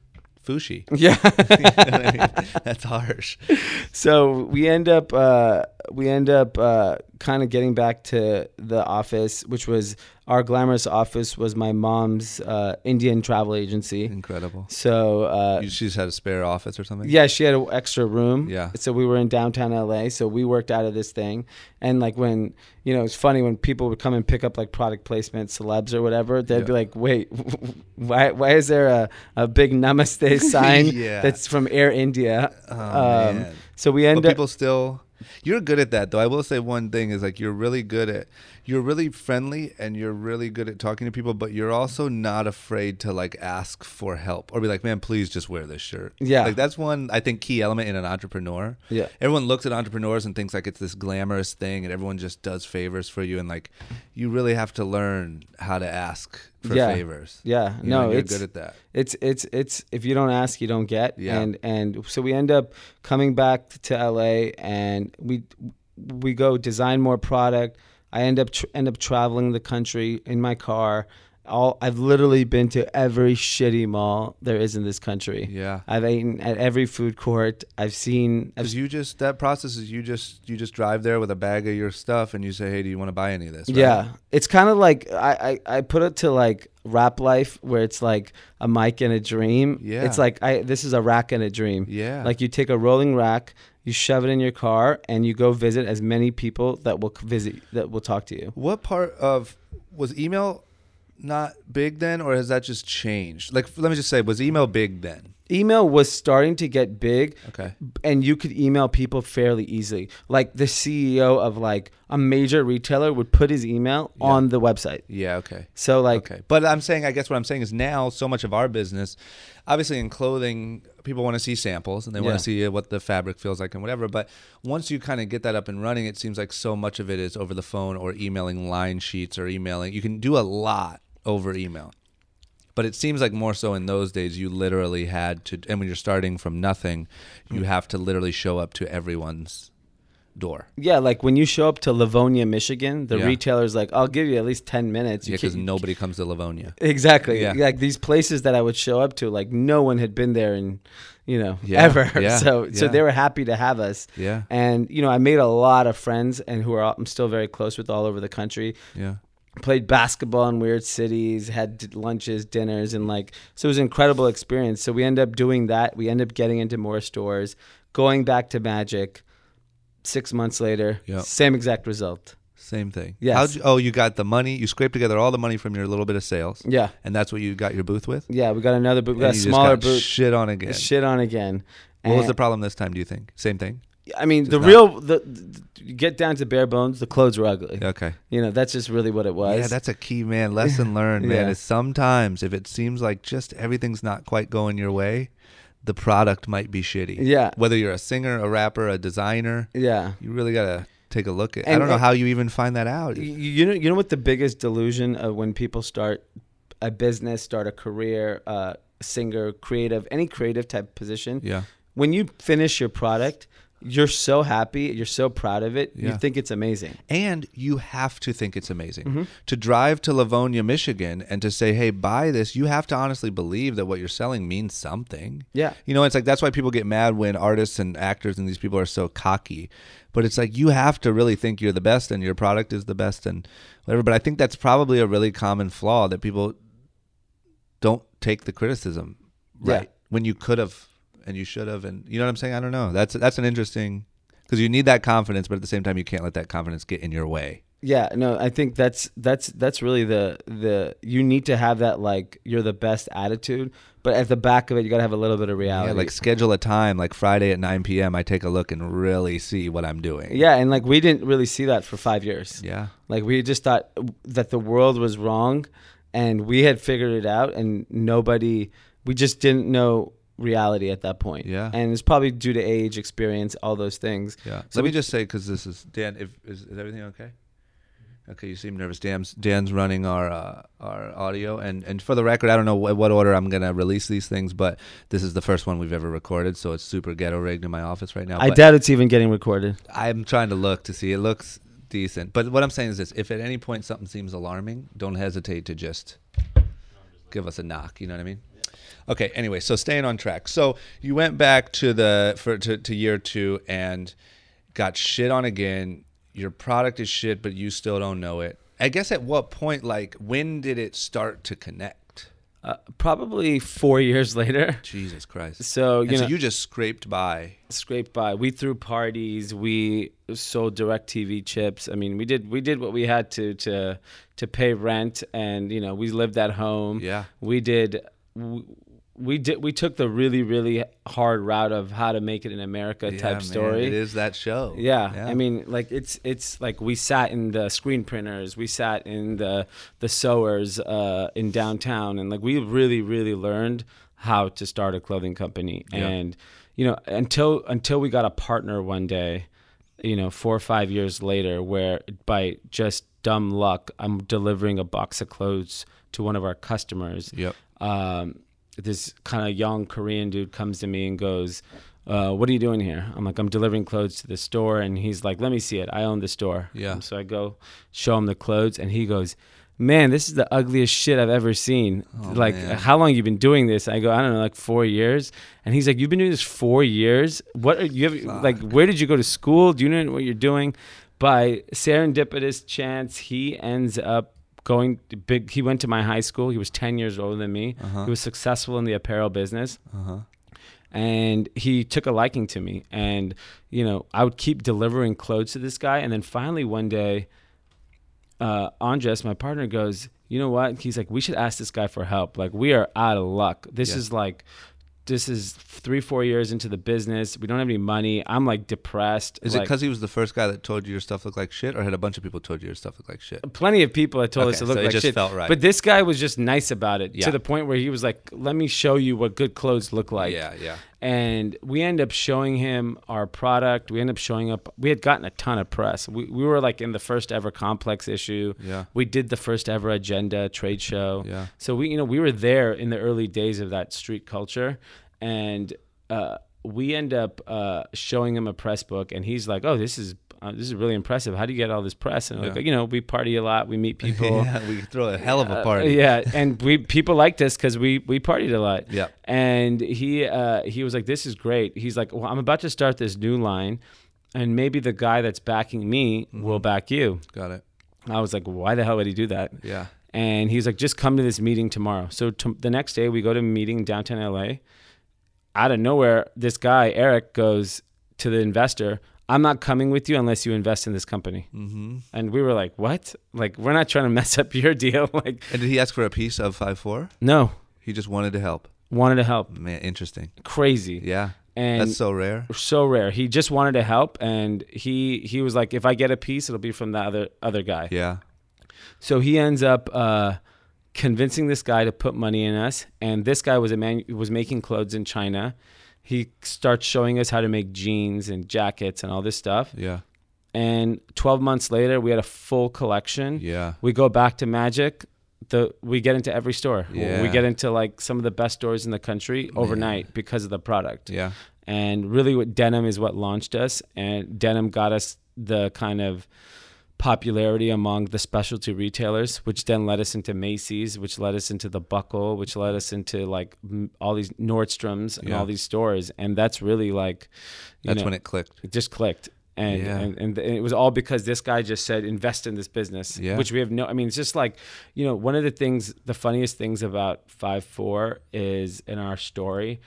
[SPEAKER 1] Fushi.
[SPEAKER 2] Yeah.
[SPEAKER 1] You know I mean? That's harsh.
[SPEAKER 2] so we end up uh, we end up uh, kind of getting back to the office, which was our glamorous office was my mom's uh, Indian travel agency.
[SPEAKER 1] Incredible.
[SPEAKER 2] So uh,
[SPEAKER 1] she just had a spare office or something?
[SPEAKER 2] yeah, she had an extra room.
[SPEAKER 1] Yeah.
[SPEAKER 2] So we were in downtown LA. So we worked out of this thing. And like when, you know, it's funny when people would come and pick up like product placement, celebs or whatever, they'd
[SPEAKER 1] Yeah.
[SPEAKER 2] be like, wait, <laughs> why, why is there a, a big namaste <laughs> sign
[SPEAKER 1] Yeah.
[SPEAKER 2] that's from Air India?
[SPEAKER 1] Oh,
[SPEAKER 2] Um. So we end
[SPEAKER 1] But
[SPEAKER 2] up.
[SPEAKER 1] people still you're good at that though. I will say one thing is like you're really good at you're really friendly and you're really good at talking to people, but you're also not afraid to like ask for help or be like, "Man, please just wear this shirt."
[SPEAKER 2] Yeah.
[SPEAKER 1] Like that's one I think key element in an entrepreneur.
[SPEAKER 2] Yeah.
[SPEAKER 1] Everyone looks at entrepreneurs and thinks like it's this glamorous thing and everyone just does favors for you and like you really have to learn how to ask for
[SPEAKER 2] Yeah.
[SPEAKER 1] favors.
[SPEAKER 2] Yeah,
[SPEAKER 1] You
[SPEAKER 2] no,
[SPEAKER 1] you're
[SPEAKER 2] it's
[SPEAKER 1] good at that.
[SPEAKER 2] it's it's it's if you don't ask, you don't get.
[SPEAKER 1] Yeah.
[SPEAKER 2] And and so we end up coming back to LA, and we we go design more product. I end up tr- end up traveling the country in my car. All I've literally been to every shitty mall there is in this country.
[SPEAKER 1] Yeah.
[SPEAKER 2] I've eaten at every food court. I've seen.
[SPEAKER 1] Because you just that process is you just you just drive there with a bag of your stuff and you say, hey, do you want to buy any of this? right?
[SPEAKER 2] Yeah, it's kind of like I, I I put it to like rap life where it's like a mic and a dream.
[SPEAKER 1] Yeah.
[SPEAKER 2] it's like I this is a rack and a dream.
[SPEAKER 1] Yeah.
[SPEAKER 2] like you take a rolling rack, you shove it in your car, and you go visit as many people that will visit that will talk to you.
[SPEAKER 1] What part of was email not big then, or has that just changed? Like, let me just say, was email big then?
[SPEAKER 2] Email was starting to get big
[SPEAKER 1] Okay.
[SPEAKER 2] and you could email people fairly easily. Like the CEO of like a major retailer would put his email
[SPEAKER 1] Yeah.
[SPEAKER 2] on the website.
[SPEAKER 1] Yeah. Okay.
[SPEAKER 2] So like
[SPEAKER 1] okay. But I'm saying, I guess what I'm saying is now so much of our business, obviously in clothing, people want to see samples and they want to see uh, what the fabric feels like and whatever. But once you kind of get that up and running, it seems like so much of it is over the phone or emailing line sheets or emailing. You can do a lot over email. But it seems like more so in those days, you literally had to, and when you're starting from nothing,
[SPEAKER 2] Hmm.
[SPEAKER 1] you have to literally show up to everyone's door.
[SPEAKER 2] yeah, like when you show up to Livonia, Michigan, the
[SPEAKER 1] Yeah.
[SPEAKER 2] retailer's like, "I'll give you at least 10 minutes." You
[SPEAKER 1] Yeah, because
[SPEAKER 2] can't-
[SPEAKER 1] nobody comes to Livonia.
[SPEAKER 2] Exactly.
[SPEAKER 1] Yeah.
[SPEAKER 2] Like these places that I would show up to, like no one had been there in, you know,
[SPEAKER 1] Yeah,
[SPEAKER 2] ever. <laughs>
[SPEAKER 1] yeah,
[SPEAKER 2] so so
[SPEAKER 1] yeah.
[SPEAKER 2] they were happy to have us.
[SPEAKER 1] Yeah.
[SPEAKER 2] And you know, I made a lot of friends and who are all, I'm still very close with all over the country.
[SPEAKER 1] Yeah.
[SPEAKER 2] Played basketball in weird cities, had lunches, dinners, and like so it was an incredible experience. So we end up doing that. We end up getting into more stores, going back to Magic. Six months later,
[SPEAKER 1] Yep.
[SPEAKER 2] same exact result.
[SPEAKER 1] Same thing. You, oh, you got the money. You scraped together all the money from your little bit of sales,
[SPEAKER 2] Yeah,
[SPEAKER 1] and that's what you got your booth with.
[SPEAKER 2] yeah. We got another booth. We got a smaller
[SPEAKER 1] got
[SPEAKER 2] booth.
[SPEAKER 1] Shit on again.
[SPEAKER 2] Shit on again.
[SPEAKER 1] What was the problem this time? Do you think same thing?
[SPEAKER 2] I mean, the
[SPEAKER 1] not-
[SPEAKER 2] real the, the you get down to bare bones. The clothes were ugly.
[SPEAKER 1] Okay.
[SPEAKER 2] You know, that's just really what it was.
[SPEAKER 1] Yeah, that's a key man lesson <laughs> learned, man.
[SPEAKER 2] Yeah.
[SPEAKER 1] Is sometimes if it seems like just everything's not quite going your way, the product might be shitty.
[SPEAKER 2] Yeah.
[SPEAKER 1] Whether you're a singer, a rapper, a designer,
[SPEAKER 2] yeah.
[SPEAKER 1] you really gotta take a look at. I
[SPEAKER 2] And-
[SPEAKER 1] don't know
[SPEAKER 2] and-
[SPEAKER 1] how you even find that out.
[SPEAKER 2] You, you know, you know what the biggest delusion of when people start a business, start a career, uh, singer, creative, any creative type position.
[SPEAKER 1] Yeah.
[SPEAKER 2] When you finish your product, you're so happy, you're so proud of it. You think it's amazing.
[SPEAKER 1] And you have to think it's amazing.
[SPEAKER 2] Mm-hmm.
[SPEAKER 1] To drive to Livonia, Michigan, and to say, hey, buy this, you have to honestly believe that what you're selling means something.
[SPEAKER 2] Yeah.
[SPEAKER 1] You know, it's like that's why people get mad when artists and actors and these people are so cocky. But it's like you have to really think you're the best and your product is the best and whatever. But I think that's probably a really common flaw that people don't take the criticism
[SPEAKER 2] Yeah.
[SPEAKER 1] right when you could have and you should have and you know what I'm saying? I don't know. That's that's an interesting because you need that confidence, but at the same time you can't let that confidence get in your way.
[SPEAKER 2] Yeah, no, I think that's that's that's really the the you need to have that like you're the best attitude, but at the back of it you got to have a little bit of reality.
[SPEAKER 1] Yeah, like schedule a time like Friday at 9 p.m. I take a look and really see what I'm doing.
[SPEAKER 2] Yeah, and like we didn't really see that for 5 years.
[SPEAKER 1] Yeah.
[SPEAKER 2] Like we just thought that the world was wrong and we had figured it out and nobody we just didn't know reality at that point.
[SPEAKER 1] Yeah.
[SPEAKER 2] And it's probably due to age, experience, all those things.
[SPEAKER 1] Yeah.
[SPEAKER 2] So
[SPEAKER 1] Let me just say because this is Dan. If is, is everything okay? Okay, you seem nervous. Dan's Dan's running our uh, our audio, and and for the record, I don't know what, what order I'm gonna release these things, but this is the first one we've ever recorded, so it's super ghetto rigged in my office right now.
[SPEAKER 2] I doubt it's even getting recorded.
[SPEAKER 1] I'm trying to look to see. It looks decent, but what I'm saying is this: if at any point something seems alarming, don't hesitate to just give us a knock. You know what I mean? Okay. Anyway, so staying on track. So you went back to the for to, to year two and got shit on again. Your product is shit, but you still don't know it. I guess at what point, like, when did it start to connect?
[SPEAKER 2] Uh, probably 4 years <laughs> later.
[SPEAKER 1] Jesus Christ.
[SPEAKER 2] So, you
[SPEAKER 1] and so
[SPEAKER 2] know,
[SPEAKER 1] you just scraped by.
[SPEAKER 2] scraped by. We threw parties. We sold DirecTV chips. I mean, we did we did what we had to to to pay rent, and you know, we lived at home.
[SPEAKER 1] Yeah.
[SPEAKER 2] we did. We, we did. We took the really really hard route of how to make it in America
[SPEAKER 1] Yeah,
[SPEAKER 2] type
[SPEAKER 1] man,
[SPEAKER 2] story.
[SPEAKER 1] it is that show.
[SPEAKER 2] Yeah. I mean, like it's it's like we sat in the screen printers, we sat in the the sewers uh, in downtown, and like we really really learned how to start a clothing company.
[SPEAKER 1] Yeah.
[SPEAKER 2] And you know, until until we got a partner one day, you know, four or five years later, where by just dumb luck, I'm delivering a box of clothes to one of our customers
[SPEAKER 1] Yep.
[SPEAKER 2] um, this kind of young Korean dude comes to me and goes, uh, "What are you doing here?" I'm like, "I'm delivering clothes to the store," and he's like, "Let me see it. I own the store."
[SPEAKER 1] Yeah.
[SPEAKER 2] So I go show him the clothes, and he goes, "Man, this is the ugliest shit I've ever seen.
[SPEAKER 1] Oh,
[SPEAKER 2] like,
[SPEAKER 1] man.
[SPEAKER 2] how long you been doing this?" I go, "I don't know, like four years." And he's like, "You've been doing this four years? What are you have, like? Where did you go to school? Do you know what you're doing?" By serendipitous chance, he ends up going big. He went to my high school. He was ten years older than me.
[SPEAKER 1] Uh-huh.
[SPEAKER 2] He was successful in the apparel business
[SPEAKER 1] Uh-huh.
[SPEAKER 2] and he took a liking to me and you know i would keep delivering clothes to this guy and then finally one day uh andres my partner goes you know what he's like we should ask this guy for help like we are out of luck this
[SPEAKER 1] Yeah.
[SPEAKER 2] is like this is three, four years into the business. We don't have any money. I'm like depressed.
[SPEAKER 1] Is it because he was the first guy that told you your stuff looked like shit, or had a bunch of people told you your stuff looked like shit?
[SPEAKER 2] plenty of people had told us
[SPEAKER 1] it
[SPEAKER 2] looked look
[SPEAKER 1] so it
[SPEAKER 2] like
[SPEAKER 1] just
[SPEAKER 2] shit.
[SPEAKER 1] felt right.
[SPEAKER 2] But this guy was just nice about it
[SPEAKER 1] Yeah.
[SPEAKER 2] to the point where he was like, "Let me show you what good clothes look like."
[SPEAKER 1] yeah, yeah.
[SPEAKER 2] And we end up showing him our product. We end up showing up. We had gotten a ton of press. We, we were like in the first ever complex issue.
[SPEAKER 1] Yeah.
[SPEAKER 2] We did the first ever agenda trade show.
[SPEAKER 1] Yeah.
[SPEAKER 2] So we, you know, we were there in the early days of that street culture, and uh, we end up uh, showing him a press book, and he's like, "Oh, this is." Uh, this is really impressive. How do you get all this press? And
[SPEAKER 1] Yeah.
[SPEAKER 2] like, you know, we party a lot. We meet <laughs> people.
[SPEAKER 1] yeah, we throw a hell of a
[SPEAKER 2] Uh,
[SPEAKER 1] party.
[SPEAKER 2] yeah, and we people liked us because we we partied a lot.
[SPEAKER 1] Yeah.
[SPEAKER 2] And he uh, he was like, "This is great." He's like, "Well, I'm about to start this new line, and maybe the guy that's backing me
[SPEAKER 1] Mm-hmm.
[SPEAKER 2] will back you."
[SPEAKER 1] Got it.
[SPEAKER 2] I was like, "Why the hell would he do that?"
[SPEAKER 1] Yeah.
[SPEAKER 2] And he's like, "Just come to this meeting tomorrow." So t- the next day, we go to a meeting in downtown LA. Out of nowhere, this guy Eric goes to the investor. I'm not coming with you unless you invest in this company.
[SPEAKER 1] Mm-hmm.
[SPEAKER 2] And we were like, "What? Like, we're not trying to <laughs> mess up your deal." <laughs> like,
[SPEAKER 1] And did he ask for a piece of five four?
[SPEAKER 2] no,
[SPEAKER 1] He just wanted to help.
[SPEAKER 2] wanted to help.
[SPEAKER 1] Man, interesting.
[SPEAKER 2] Crazy.
[SPEAKER 1] Yeah.
[SPEAKER 2] And
[SPEAKER 1] That's so rare.
[SPEAKER 2] so rare. He just wanted to help, and he he was like, if I get a piece, it'll be from the other other guy.
[SPEAKER 1] Yeah.
[SPEAKER 2] So he ends up uh, convincing this guy to put money in us, and this guy was a man was making clothes in China. He starts showing us how to make jeans and jackets and all this stuff.
[SPEAKER 1] Yeah.
[SPEAKER 2] And 12 months later, we had a full collection.
[SPEAKER 1] Yeah.
[SPEAKER 2] We go back to Magic. The we get into every store.
[SPEAKER 1] Yeah.
[SPEAKER 2] We get into like some of the best stores in the country overnight because of the product
[SPEAKER 1] Yeah.
[SPEAKER 2] and really what denim is what launched us and denim got us the kind of popularity among the specialty retailers which then led us into macy's which led us into the buckle which led us into like all these nordstroms and
[SPEAKER 1] Yeah.
[SPEAKER 2] all these stores and that's really like
[SPEAKER 1] That's
[SPEAKER 2] know,
[SPEAKER 1] when it clicked.
[SPEAKER 2] it just clicked and,
[SPEAKER 1] Yeah.
[SPEAKER 2] and and it was all because this guy just said invest in this business
[SPEAKER 1] Yeah.
[SPEAKER 2] which we have no i mean it's just like you know one of the things the funniest things about 5-4 is in our story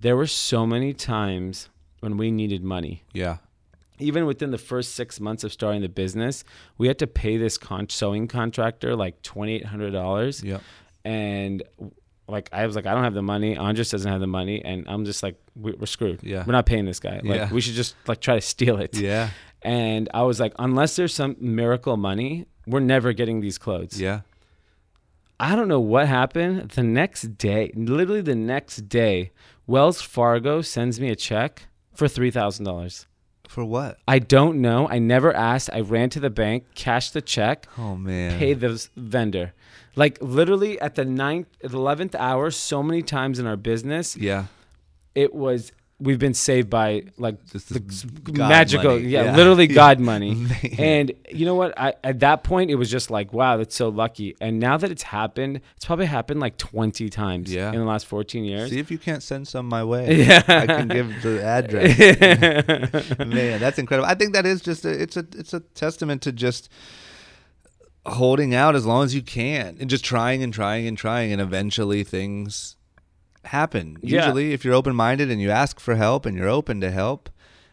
[SPEAKER 2] there were so many times when we needed money
[SPEAKER 1] Yeah.
[SPEAKER 2] Even within the first six months of starting the business we had to pay this con- sewing contractor like $2800
[SPEAKER 1] Yeah.
[SPEAKER 2] and like I was like, I don't have the money. Andres doesn't have the money, and I'm just like, we, we're screwed.
[SPEAKER 1] Yeah.
[SPEAKER 2] we're not paying this guy. Like
[SPEAKER 1] Yeah.
[SPEAKER 2] we should just like try to steal it.
[SPEAKER 1] Yeah.
[SPEAKER 2] And I was like, unless there's some miracle money, we're never getting these clothes.
[SPEAKER 1] Yeah.
[SPEAKER 2] I don't know what happened. The next day, literally the next day, Wells Fargo sends me a check for three thousand dollars.
[SPEAKER 1] For what?
[SPEAKER 2] I don't know. I never asked. I ran to the bank, cashed the check,
[SPEAKER 1] Oh man.
[SPEAKER 2] pay the vendor. Like literally at the ninth, eleventh hour, so many times in our business,
[SPEAKER 1] Yeah.
[SPEAKER 2] it was we've been saved by like
[SPEAKER 1] Just
[SPEAKER 2] the magical, yeah,
[SPEAKER 1] Yeah.
[SPEAKER 2] literally <laughs> God money. <laughs> And you know what? I at that point it was just like, wow, that's so lucky. And now that it's happened, it's probably happened like twenty times
[SPEAKER 1] Yeah.
[SPEAKER 2] in the last fourteen years.
[SPEAKER 1] See if you can't send some my way. <laughs>
[SPEAKER 2] Yeah.
[SPEAKER 1] I can give the address. Man, that's incredible. I think that is just a, it's a it's a testament to just holding out as long as you can and just trying and trying and trying and eventually things happen.
[SPEAKER 2] Yeah.
[SPEAKER 1] Usually if you're open-minded and you ask for help and you're open to help.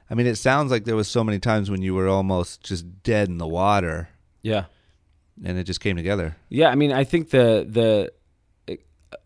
[SPEAKER 1] I mean, it sounds like there was so many times when you were almost just dead in the water
[SPEAKER 2] yeah.
[SPEAKER 1] and it just came together.
[SPEAKER 2] Yeah, I mean, I think the the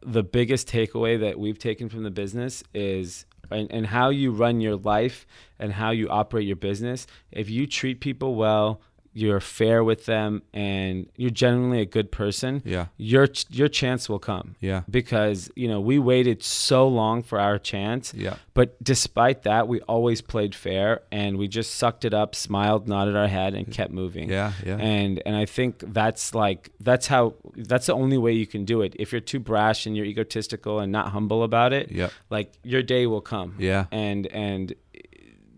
[SPEAKER 2] the biggest takeaway that we've taken from the business is and, and how you run your life and how you operate your business. If you treat people well, you're fair with them, and you're genuinely a good person,
[SPEAKER 1] Yeah.
[SPEAKER 2] your your chance will come.
[SPEAKER 1] Yeah.
[SPEAKER 2] Because you know we waited so long for our chance,
[SPEAKER 1] Yeah.
[SPEAKER 2] but despite that, we always played fair, and we just sucked it up, smiled, nodded our head, and kept moving
[SPEAKER 1] Yeah, yeah.
[SPEAKER 2] and and I think that's like that's how that's the only way you can do it. If you're too brash and you're egotistical and not humble about it,
[SPEAKER 1] Yep.
[SPEAKER 2] like your day will come.
[SPEAKER 1] Yeah.
[SPEAKER 2] And and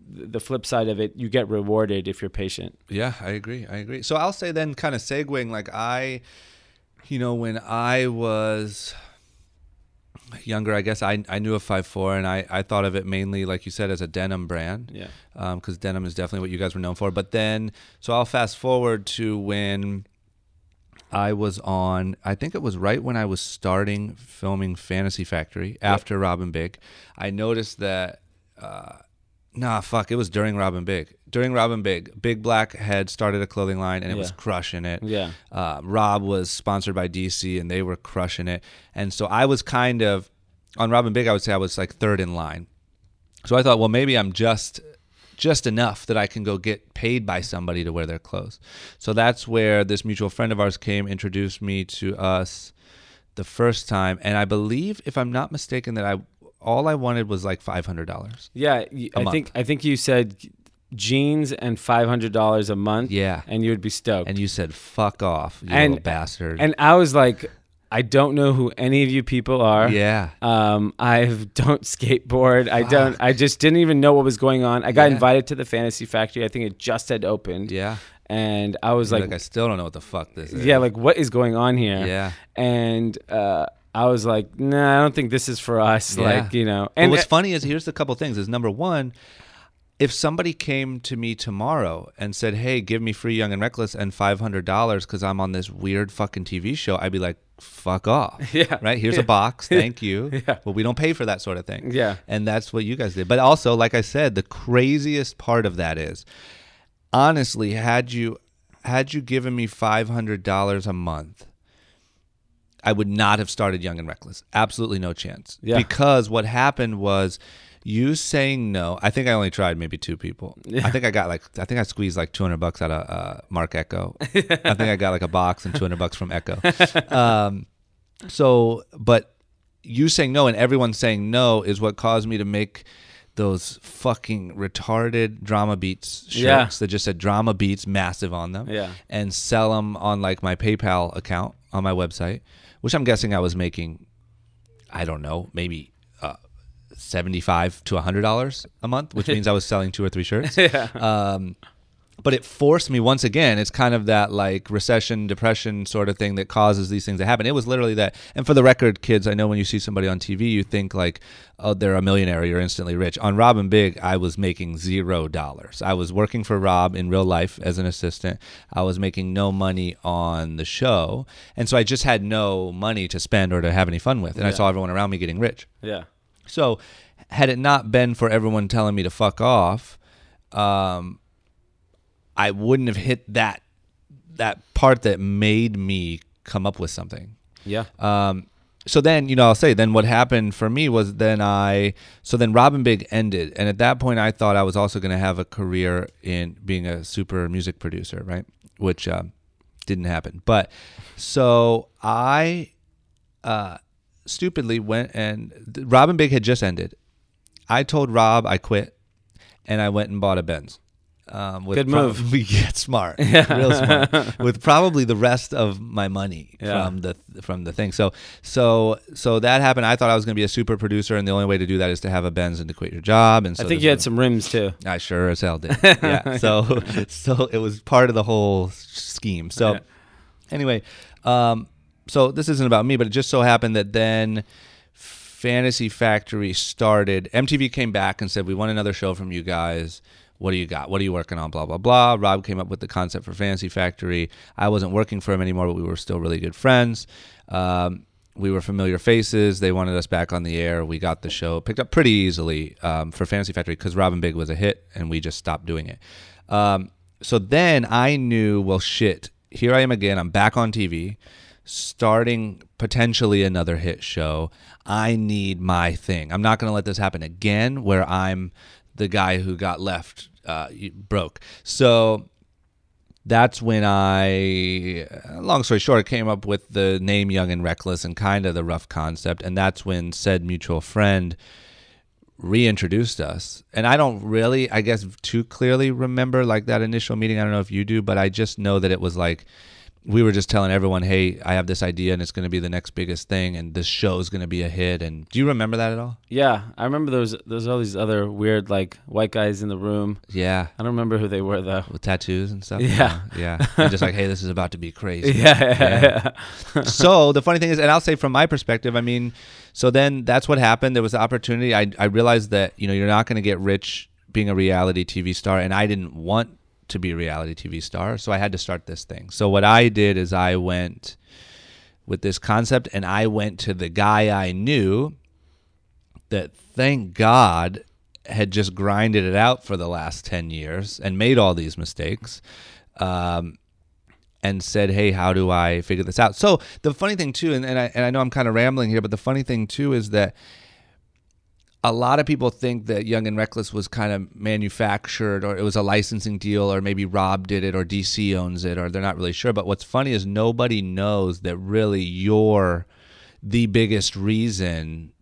[SPEAKER 2] the flip side of it, you get rewarded if you're patient.
[SPEAKER 1] Yeah, I agree. I agree. So I'll say then, kind of segueing, like I, you know, when I was younger, I guess I I knew of five four, and I I thought of it mainly, like you said, as a denim brand.
[SPEAKER 2] Yeah.
[SPEAKER 1] Because denim is definitely what you guys were known for. But then, so I'll fast forward to when. I was on, I think it was right when I was starting filming Fantasy Factory after Rob & Big. I noticed that uh, Nah, fuck. It was during Rob & Big. During Rob & Big, Big Black had started a clothing line and it was crushing it.
[SPEAKER 2] Yeah.
[SPEAKER 1] Uh, Rob was sponsored by DC and they were crushing it. And so I was kind of on Rob & Big, I would say I was like third in line. So I thought, well, maybe I'm just just enough that I can go get paid by somebody to wear their clothes. So that's where this mutual friend of ours came, introduced me to us the first time, and I believe, if I'm not mistaken, that I all I wanted was like five hundred dollars.
[SPEAKER 2] Yeah, y- I
[SPEAKER 1] month.
[SPEAKER 2] think I think you said jeans and five hundred dollars a month.
[SPEAKER 1] Yeah.
[SPEAKER 2] and you would be stoked.
[SPEAKER 1] And you said, "Fuck off, you
[SPEAKER 2] And-
[SPEAKER 1] little bastard."
[SPEAKER 2] And I was like, I don't know who any of you people are.
[SPEAKER 1] yeah,
[SPEAKER 2] Um, I <laughs> don't skateboard. I don't. I just didn't even know what was going on. I got
[SPEAKER 1] Yeah.
[SPEAKER 2] invited to the Fantasy Factory. I think it just had opened.
[SPEAKER 1] yeah.
[SPEAKER 2] And I was
[SPEAKER 1] Like,
[SPEAKER 2] like,
[SPEAKER 1] I still don't know what the fuck this is.
[SPEAKER 2] yeah, like what is going on here?
[SPEAKER 1] yeah.
[SPEAKER 2] And uh, I was like, nah, I don't think this is for us.
[SPEAKER 1] Yeah.
[SPEAKER 2] Like, you know.
[SPEAKER 1] And what's funny is here's a couple things: is number one, if somebody came to me tomorrow and said, "Hey, give me free Young and Reckless and five hundred dollars because I'm on this weird fucking TV show," I'd be like, "Fuck off!" <laughs>
[SPEAKER 2] Yeah.
[SPEAKER 1] right. Here's
[SPEAKER 2] Yeah.
[SPEAKER 1] a box. <laughs> Thank you.
[SPEAKER 2] Yeah.
[SPEAKER 1] Well, we don't pay for that sort of thing.
[SPEAKER 2] Yeah.
[SPEAKER 1] And that's what you guys did. But also, like I said, the craziest part of that is, honestly, had you had you given me five hundred dollars a month. I would not have started Young and Reckless. Absolutely no chance.
[SPEAKER 2] Yeah.
[SPEAKER 1] Because what happened was you saying no. I think I only tried maybe two people. Yeah. I think I got like I think I squeezed like 200 bucks out of uh, Marc Ecko. I think I got like a box and 200 bucks from Ecko. <laughs> Um, so, but you saying no and everyone saying no is what caused me to make those fucking retarded drama beats shirts
[SPEAKER 2] Yeah.
[SPEAKER 1] that just said drama beats massive on them
[SPEAKER 2] Yeah.
[SPEAKER 1] and sell them on like my PayPal account on my website, which I'm guessing I was making, I don't know, maybe uh, seventy-five to hundred dollars a month, which means I was selling two or three shirts. <laughs> Um, but it forced me once again. It's kind of that like recession, depression sort of thing that causes these things to happen. It was literally that. And for the record, kids, I know when you see somebody on TV, you think like, oh, they're a millionaire, you're instantly rich. On Rob & Big, I was making zero dollars. I was working for Rob in real life as an assistant. I was making no money on the show, and so I just had no money to spend or to have any fun with. And I saw everyone around me getting rich.
[SPEAKER 2] Yeah.
[SPEAKER 1] So, had it not been for everyone telling me to fuck off, um, I wouldn't have hit that that part that made me come up with something.
[SPEAKER 2] Yeah.
[SPEAKER 1] Um, so then, you know, I'll say then what happened for me was then I so then Rob & Big ended, and at that point I thought I was also going to have a career in being a super music producer, right? Which um, didn't happen. But so I uh, stupidly went and Rob & Big had just ended. I told Rob I quit, and I went and bought a Benz. Um, with
[SPEAKER 2] Good move.
[SPEAKER 1] probably- <laughs> yeah, smart, <laughs> real smart. <laughs> With probably the rest of my money
[SPEAKER 2] Yeah.
[SPEAKER 1] from the from the thing. So so so that happened. I thought I was going to be a super producer, and the only way to do that is to have a Benz and to quit your job. And so
[SPEAKER 2] I think you had
[SPEAKER 1] was-
[SPEAKER 2] some rims too.
[SPEAKER 1] I sure as hell did. Yeah. So so it was part of the whole scheme. So
[SPEAKER 2] Yeah.
[SPEAKER 1] anyway, um, so this isn't about me, but it just so happened that then Fantasy Factory started. MTV came back and said, "We want another show from you guys. What do you got? What are you working on? Blah blah blah." Rob came up with the concept for Fantasy Factory. I wasn't working for him anymore, but we were still really good friends. Um, we were familiar faces. They wanted us back on the air. We got the show picked up pretty easily um, for Fantasy Factory because Rob & Big was a hit, and we just stopped doing it. Um, so then I knew, well, shit. Here I am again. I'm back on TV, starting potentially another hit show. I need my thing. I'm not going to let this happen again, where I'm the guy who got left uh, broke. So that's when I, long story short, came up with the name Young and Reckless and kind of the rough concept. And that's when said mutual friend reintroduced us. And I don't really, I guess, too clearly remember like that initial meeting. I don't know if you do, but I just know that it was like, we were just telling everyone, "Hey, I have this idea, and it's going to be the next biggest thing, and this show is going to be a hit." And do you remember that at all?
[SPEAKER 2] Yeah, I remember those. there's all these other weird like white guys in the room.
[SPEAKER 1] Yeah,
[SPEAKER 2] I don't remember who they were though.
[SPEAKER 1] with tattoos and stuff.
[SPEAKER 2] Yeah.
[SPEAKER 1] yeah. And just like, hey, this is about to be crazy. <laughs>
[SPEAKER 2] Yeah, yeah, yeah.
[SPEAKER 1] so the funny thing is, and I'll say from my perspective, I mean, so then that's what happened. There was the opportunity. I I realized that you know you're not going to get rich being a reality TV star, and I didn't want to be a reality TV star, so I had to start this thing. So what I did is I went with this concept, and I went to the guy I knew that, thank God, had just grinded it out for the last ten years and made all these mistakes. Um, and said, "Hey, how do I figure this out?" So the funny thing too, and, and I and I know I'm kind of rambling here, but the funny thing too is that a lot of people think that Young and Reckless was kind of manufactured or it was a licensing deal or maybe Rob did it or DC owns it or they're not really sure. But what's funny is nobody knows that really you're the biggest reason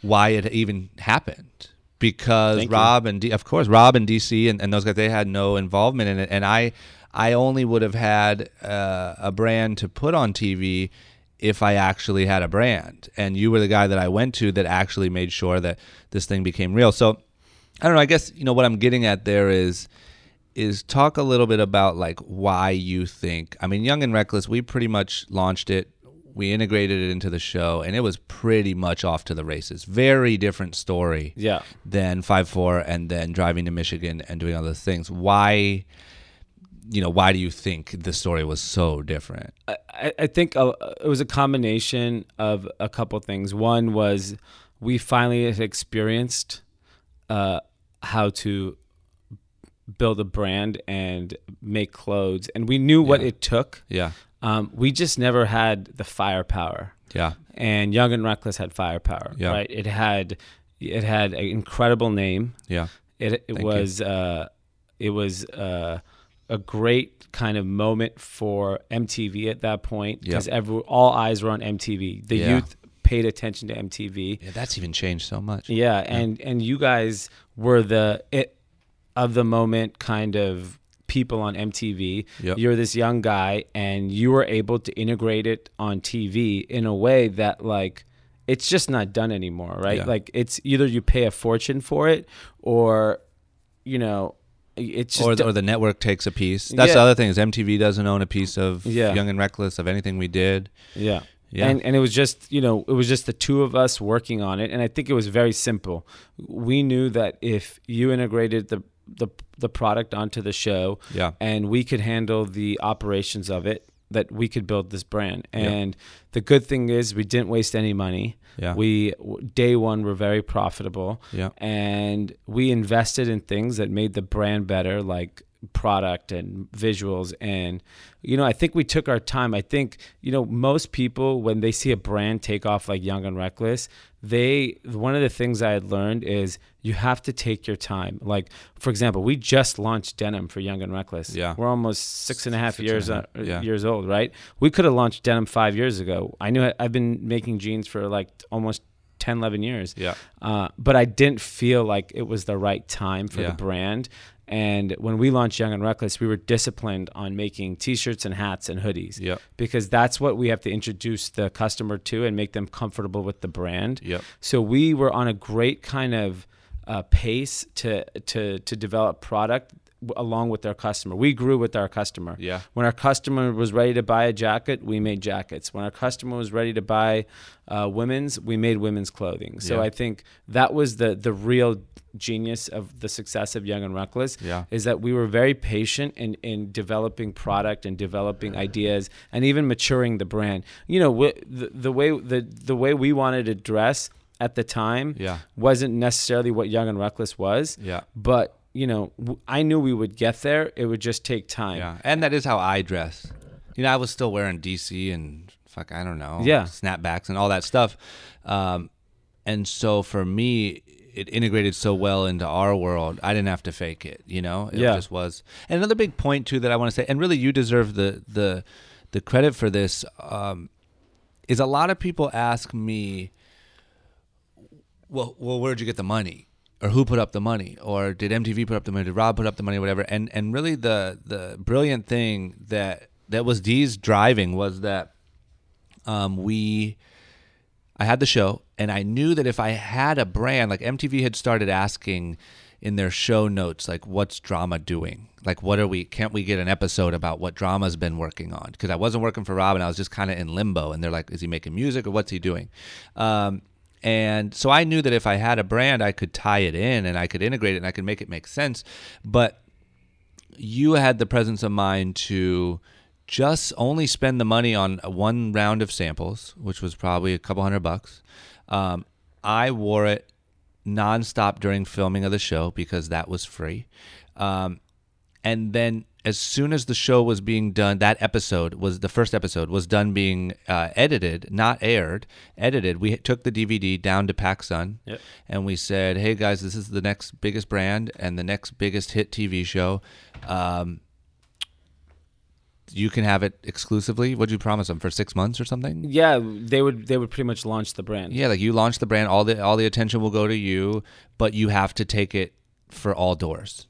[SPEAKER 1] why it even happened. Because
[SPEAKER 2] Thank you.
[SPEAKER 1] Rob and Dee, of course Rob and DC and, and those guys they had no involvement in it and I I only would have had uh, a brand to put on TV if I actually had a brand. And you were the guy that I went to that actually made sure that this thing became real. So I don't know, I guess you know what I'm getting at there is is talk a little bit about like why you think I mean Young and Reckless, we pretty much launched it we integrated it into the show and it was pretty much off to the races. Very different story
[SPEAKER 2] Yeah.
[SPEAKER 1] than 5-4 and then driving to Michigan and doing all those things. Why you know, why do you think the story was so different?
[SPEAKER 2] I, I think uh, it was a combination of a couple things. One was we finally had experienced uh, how to build a brand and make clothes, and we knew what
[SPEAKER 1] Yeah.
[SPEAKER 2] it took.
[SPEAKER 1] Yeah.
[SPEAKER 2] Um, we just never had the firepower,
[SPEAKER 1] Yeah.
[SPEAKER 2] and Young and Reckless had firepower.
[SPEAKER 1] Yeah.
[SPEAKER 2] Right? It had it had an incredible name.
[SPEAKER 1] Yeah.
[SPEAKER 2] It it
[SPEAKER 1] Thank
[SPEAKER 2] was uh, it was uh, a great kind of moment for MTV at that point
[SPEAKER 1] Yep.
[SPEAKER 2] because every all eyes were on MTV. The
[SPEAKER 1] Yeah.
[SPEAKER 2] youth paid attention to MTV.
[SPEAKER 1] Yeah, that's even changed so much.
[SPEAKER 2] Yeah, and and you guys were the it of the moment kind of people on MTV.
[SPEAKER 1] Yep.
[SPEAKER 2] You're this young guy and you were able to integrate it on TV in a way that like it's just not done anymore, right?
[SPEAKER 1] Yeah.
[SPEAKER 2] Like it's either you pay a fortune for it or you know it's just
[SPEAKER 1] or, or the network takes a piece. That's the other thing is MTV doesn't own a piece of
[SPEAKER 2] Yeah.
[SPEAKER 1] Young and Reckless of anything we did.
[SPEAKER 2] Yeah.
[SPEAKER 1] Yeah.
[SPEAKER 2] And and it was just, you know, it was just the two of us working on it and I think it was very simple. We knew that if you integrated the the the product onto the show
[SPEAKER 1] Yeah.
[SPEAKER 2] and we could handle the operations of it that we could build this brand. And the good thing is we didn't waste any money.
[SPEAKER 1] Yeah.
[SPEAKER 2] We day one were very profitable
[SPEAKER 1] Yeah.
[SPEAKER 2] and we invested in things that made the brand better like product and visuals and you know i think we took our time i think you know most people when they see a brand take off like young and reckless they one of the things i had learned is you have to take your time like for example we just launched denim for young and reckless
[SPEAKER 1] Yeah.
[SPEAKER 2] we're almost six and a half
[SPEAKER 1] Six a
[SPEAKER 2] years
[SPEAKER 1] half,
[SPEAKER 2] uh,
[SPEAKER 1] yeah.
[SPEAKER 2] years old right we could have launched denim five years ago i knew i've been making jeans for like almost 10 11 years
[SPEAKER 1] Yeah.
[SPEAKER 2] uh, but I didn't feel like it was the right time for
[SPEAKER 1] Yeah.
[SPEAKER 2] the brand. And when we launched Young and Reckless, we were disciplined on making T-shirts and hats and hoodies
[SPEAKER 1] Yep.
[SPEAKER 2] because that's what we have to introduce the customer to and make them comfortable with the brand.
[SPEAKER 1] Yep.
[SPEAKER 2] So we were on a great kind of uh, pace to to to develop product along with our customer. We grew with our customer.
[SPEAKER 1] Yeah.
[SPEAKER 2] When our customer was ready to buy a jacket, we made jackets. When our customer was ready to buy uh, women's, we made women's clothing. So
[SPEAKER 1] Yeah.
[SPEAKER 2] I think that was the the real genius of the success of Young and Reckless
[SPEAKER 1] Yeah.
[SPEAKER 2] is that we were very patient in, in developing product and developing ideas and even maturing the brand. You know, the, the way the the way we wanted to dress at the time
[SPEAKER 1] Yeah.
[SPEAKER 2] wasn't necessarily what Young and Reckless was,
[SPEAKER 1] Yeah.
[SPEAKER 2] but you know, w- I knew we would get there. It would just take time.
[SPEAKER 1] Yeah. And that is how I dress. You know, I was still wearing DC and fuck, I don't know.
[SPEAKER 2] Yeah.
[SPEAKER 1] Snapbacks and all that stuff. Um, and so for me, it integrated so well into our world. I didn't have to fake it, you know? It
[SPEAKER 2] Yeah.
[SPEAKER 1] just was. And another big point too that I want to say, and really you deserve the the the credit for this, um, is a lot of people ask me, well, well, where'd you get the money? Or who put up the money? Or did MTV put up the money? Did Rob put up the money? Whatever. And and really the the brilliant thing that that was Dee's driving was that um, we I had the show and I knew that if I had a brand like MTV had started asking in their show notes like what's drama doing like what are we can't we get an episode about what drama's been working on because I wasn't working for Rob and I was just kind of in limbo and they're like is he making music or what's he doing um, and so I knew that if I had a brand I could tie it in and I could integrate it and I could make it make sense but you had the presence of mind to just only spend the money on one round of samples, which was probably a couple hundred bucks. Um, I wore it nonstop during filming of the show because that was free. Um, and then as soon as the show was being done, that episode was the first episode was done being uh, edited, not aired, edited. We took the DVD down to PacSun,
[SPEAKER 2] Yep.
[SPEAKER 1] and we said, "Hey guys, this is the next biggest brand and the next biggest hit TV show. Um, you can have it exclusively. What'd you promise them for six months or something?
[SPEAKER 2] Yeah, they would they would pretty much launch the brand.
[SPEAKER 1] Yeah, like you launch the brand, all the all the attention will go to you, but you have to take it for all doors.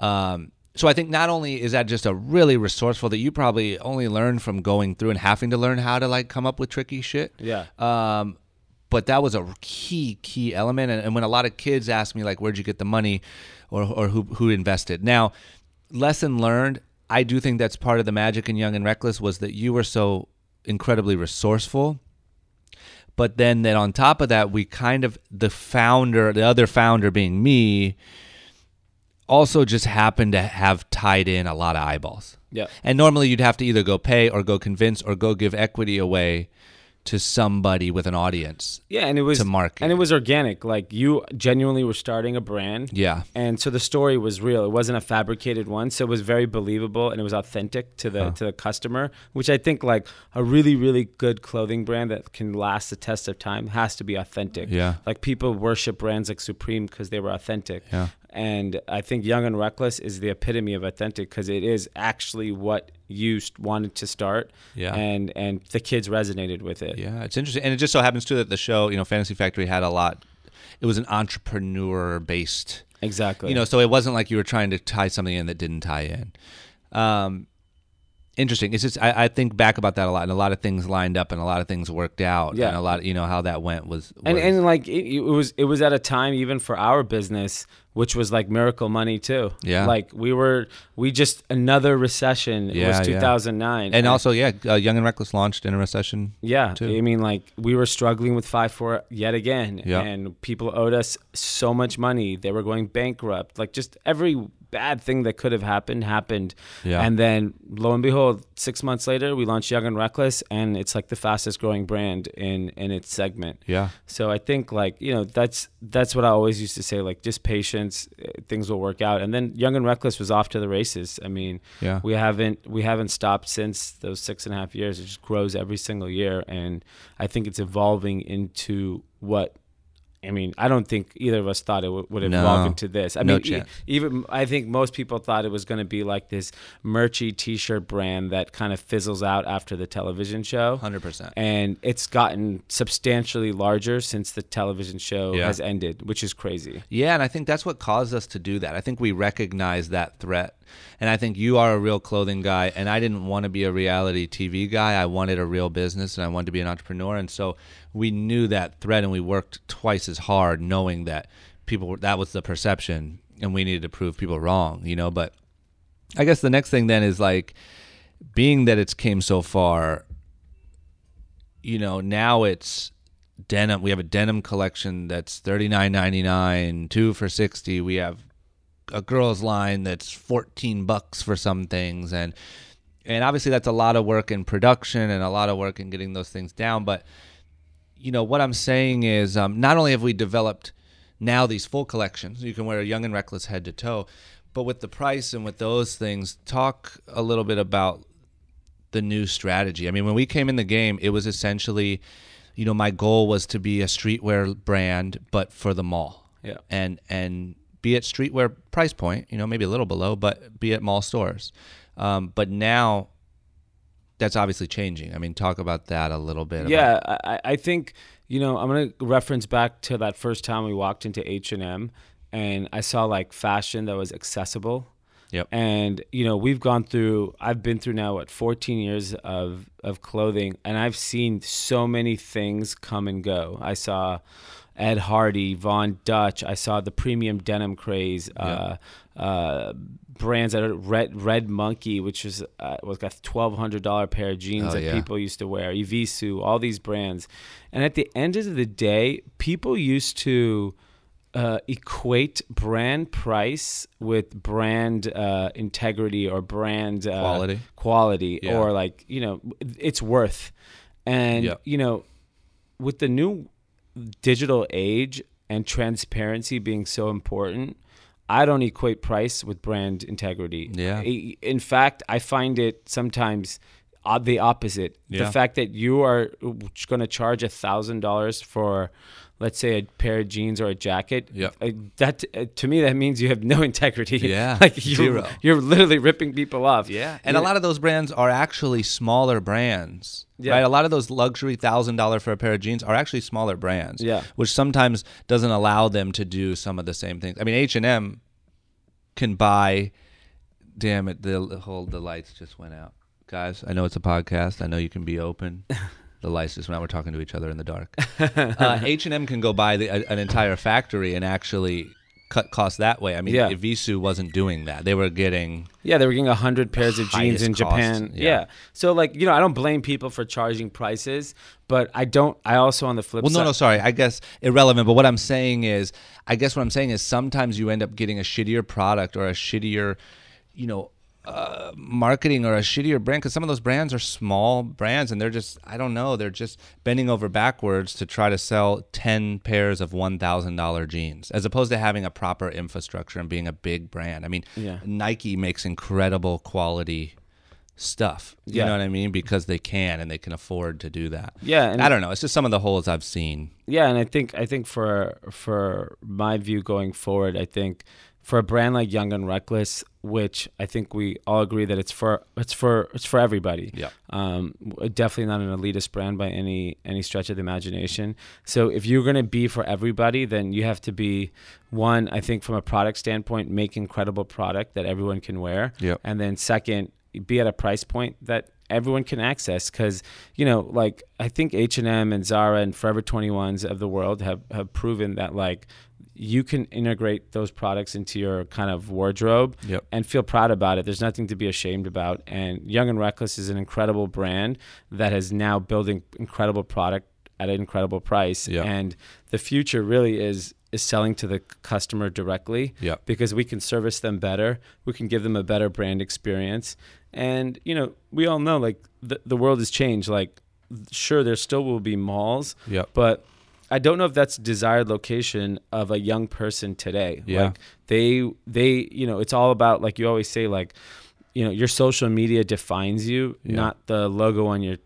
[SPEAKER 1] Um, so I think not only is that just a really resourceful that you probably only learned from going through and having to learn how to like come up with tricky shit.
[SPEAKER 2] Yeah.
[SPEAKER 1] Um, but that was a key key element, and, and when a lot of kids ask me like, "Where'd you get the money?" or or who who invested? Now, lesson learned. I do think that's part of the magic in Young and Reckless was that you were so incredibly resourceful but then that on top of that we kind of the founder the other founder being me also just happened to have tied in a lot of eyeballs
[SPEAKER 2] Yeah.
[SPEAKER 1] and normally you'd have to either go pay or go convince or go give equity away to somebody with an audience
[SPEAKER 2] Yeah, and it was
[SPEAKER 1] To market.
[SPEAKER 2] and it was organic. Like you genuinely were starting a brand.
[SPEAKER 1] yeah
[SPEAKER 2] And so the story was real. It wasn't a fabricated one. So it was very believable and it was authentic to the uh-huh. to the customer, which I think like a really really good clothing brand that can last the test of time has to be authentic.
[SPEAKER 1] Yeah.
[SPEAKER 2] Like people worship brands like Supreme because they were authentic.
[SPEAKER 1] Yeah.
[SPEAKER 2] And I think Young and Reckless is the epitome of authentic because it is actually what you wanted to start.
[SPEAKER 1] Yeah.
[SPEAKER 2] And and the kids resonated with it.
[SPEAKER 1] yeah it's interesting and it just so happens too that the show you know fantasy factory had a lot it was an entrepreneur based
[SPEAKER 2] Exactly.
[SPEAKER 1] you know so it wasn't like you were trying to tie something in that didn't tie in um interesting it's just I, I think back about that a lot and a lot of things lined up and a lot of things worked out
[SPEAKER 2] Yeah.
[SPEAKER 1] and a lot you know how that went was,
[SPEAKER 2] and and like it, it was it was at a time even for our business which was like miracle money too
[SPEAKER 1] Yeah.
[SPEAKER 2] like we were we just another recession
[SPEAKER 1] Yeah,
[SPEAKER 2] was
[SPEAKER 1] yeah.
[SPEAKER 2] 2009
[SPEAKER 1] and also yeah uh, young and reckless launched in a recession
[SPEAKER 2] yeah
[SPEAKER 1] too.
[SPEAKER 2] i mean like we were struggling with five four yet again
[SPEAKER 1] Yeah.
[SPEAKER 2] and people owed us so much money they were going bankrupt like just every bad thing that could have happened happened
[SPEAKER 1] Yeah.
[SPEAKER 2] and then lo and behold six months later we launched young and reckless and it's like the fastest growing brand in in its segment
[SPEAKER 1] yeah
[SPEAKER 2] so I think like you know that's that's what I always used to say like just patience, eh, things will work out. And then Young and Reckless was off to the races. I mean,
[SPEAKER 1] Yeah.
[SPEAKER 2] we haven't we haven't stopped since those six and a half years. It just grows every single year, and I think it's evolving into what. I mean, I don't think either of us thought it w- would evolve
[SPEAKER 1] No.
[SPEAKER 2] into this. I
[SPEAKER 1] No
[SPEAKER 2] mean, e- even I think most people thought it was going to be like this merchy T-shirt brand that kind of fizzles out after the television show
[SPEAKER 1] 100%
[SPEAKER 2] and it's gotten substantially larger since the television show
[SPEAKER 1] Yeah.
[SPEAKER 2] has ended, which is crazy.
[SPEAKER 1] Yeah, and I think that's what caused us to do that. I think we recognize that threat. And I think you are a real clothing guy, and I didn't want to be a reality TV guy. I wanted a real business, and I wanted to be an entrepreneur. And so we knew that threat, and we worked twice as hard, knowing that people were, that was the perception, and we needed to prove people wrong, you know. But I guess the next thing then is like, being that it's came so far, you know, now it's denim. We have a denim collection that's thirty nine ninety nine, two for sixty. We have a girls line that's fourteen bucks for some things, and and obviously that's a lot of work in production and a lot of work in getting those things down. But you know what I'm saying is, um, not only have we developed now these full collections, you can wear a young and reckless head to toe, but with the price and with those things, talk a little bit about the new strategy. I mean, when we came in the game, it was essentially, you know, my goal was to be a streetwear brand, but for the mall.
[SPEAKER 2] Yeah.
[SPEAKER 1] And and be at streetwear price point, you know, maybe a little below, but be at mall stores. Um, but now, that's obviously changing. I mean, talk about that a little bit.
[SPEAKER 2] Yeah, I, I think you know I'm gonna reference back to that first time we walked into H and M, and I saw like fashion that was accessible.
[SPEAKER 1] Yep.
[SPEAKER 2] And you know we've gone through. I've been through now what 14 years of of clothing, and I've seen so many things come and go. I saw Ed Hardy, Von Dutch. I saw the premium denim craze. Uh, uh, brands that are Red Red Monkey, which is uh, was like a twelve hundred dollar pair of jeans
[SPEAKER 1] Oh,
[SPEAKER 2] that
[SPEAKER 1] yeah.
[SPEAKER 2] people used to wear. Evisu, all these brands, and at the end of the day, people used to uh, equate brand price with brand uh, integrity or brand uh,
[SPEAKER 1] Quality.
[SPEAKER 2] quality,
[SPEAKER 1] Yeah.
[SPEAKER 2] or like you know its worth, and
[SPEAKER 1] Yep.
[SPEAKER 2] you know with the new digital age and transparency being so important, I don't equate price with brand integrity.
[SPEAKER 1] Yeah.
[SPEAKER 2] In fact, I find it sometimes uh, the opposite.
[SPEAKER 1] Yeah.
[SPEAKER 2] The fact that you are going to charge a thousand dollars for, let's say, a pair of jeans or a jacket.
[SPEAKER 1] Yep.
[SPEAKER 2] uh, that uh, to me that means you have no <laughs> integrity.
[SPEAKER 1] Yeah, <laughs>
[SPEAKER 2] like you,
[SPEAKER 1] zero.
[SPEAKER 2] you're literally ripping people off. Yeah.
[SPEAKER 1] And a lot of those brands are actually smaller brands.
[SPEAKER 2] Yeah.
[SPEAKER 1] Right? A lot of those luxury thousand dollar for a pair of jeans are actually smaller brands.
[SPEAKER 2] Yeah.
[SPEAKER 1] Which sometimes doesn't allow them to do some of the same things. I mean H and M can buy damn it, the whole the lights just went out. Guys, I know it's a podcast. I know you can be open. <laughs> The lights just went out. We're talking to each other in the dark. <laughs> Uh, H and M can go buy the, a, an entire factory and actually cut costs that way. I mean,
[SPEAKER 2] Yeah.
[SPEAKER 1] Visu wasn't doing that. They were getting
[SPEAKER 2] Yeah, they were getting hundred pairs of jeans in
[SPEAKER 1] cost,
[SPEAKER 2] Japan.
[SPEAKER 1] yeah.
[SPEAKER 2] Yeah. So like you know, I don't blame people for charging prices, but I don't. I also on the flip
[SPEAKER 1] Well,
[SPEAKER 2] side.
[SPEAKER 1] no, no, sorry. I guess irrelevant. But what I'm saying is, I guess what I'm saying is sometimes you end up getting a shittier product or a shittier, you know, uh, marketing or a shittier brand because some of those brands are small brands and they're just, I don't know, they're just bending over backwards to try to sell 10 pairs of $1,000 jeans as opposed to having a proper infrastructure and being a big brand. I mean,
[SPEAKER 2] Yeah.
[SPEAKER 1] Nike makes incredible quality stuff. You
[SPEAKER 2] Yeah.
[SPEAKER 1] know what I mean? Because they can and they can afford to do that.
[SPEAKER 2] Yeah, and
[SPEAKER 1] I don't know. It's just some of the holes I've seen.
[SPEAKER 2] Yeah, and I think I think for for my view going forward, I think for a brand like Young and Reckless, which I think we all agree that it's for it's for it's for everybody.
[SPEAKER 1] Yeah.
[SPEAKER 2] Um, definitely not an elitist brand by any any stretch of the imagination. So if you're going to be for everybody, then you have to be one. I think from a product standpoint, make incredible product that everyone can wear.
[SPEAKER 1] Yep.
[SPEAKER 2] And then second, be at a price point that everyone can access because you know like i think h&m and zara and forever 21s of the world have, have proven that like you can integrate those products into your kind of wardrobe
[SPEAKER 1] Yep.
[SPEAKER 2] and feel proud about it there's nothing to be ashamed about and young and reckless is an incredible brand that is now building incredible product at an incredible price
[SPEAKER 1] Yeah.
[SPEAKER 2] and the future really is is selling to the customer directly
[SPEAKER 1] Yeah.
[SPEAKER 2] because we can service them better. We can give them a better brand experience. And, you know, we all know like the, the world has changed. Like, sure, there still will be malls,
[SPEAKER 1] Yep.
[SPEAKER 2] but I don't know if that's desired location of a young person today.
[SPEAKER 1] Yeah.
[SPEAKER 2] Like they, they, you know, it's all about, like you always say, like, you know, your social media defines you,
[SPEAKER 1] Yeah.
[SPEAKER 2] not the logo on your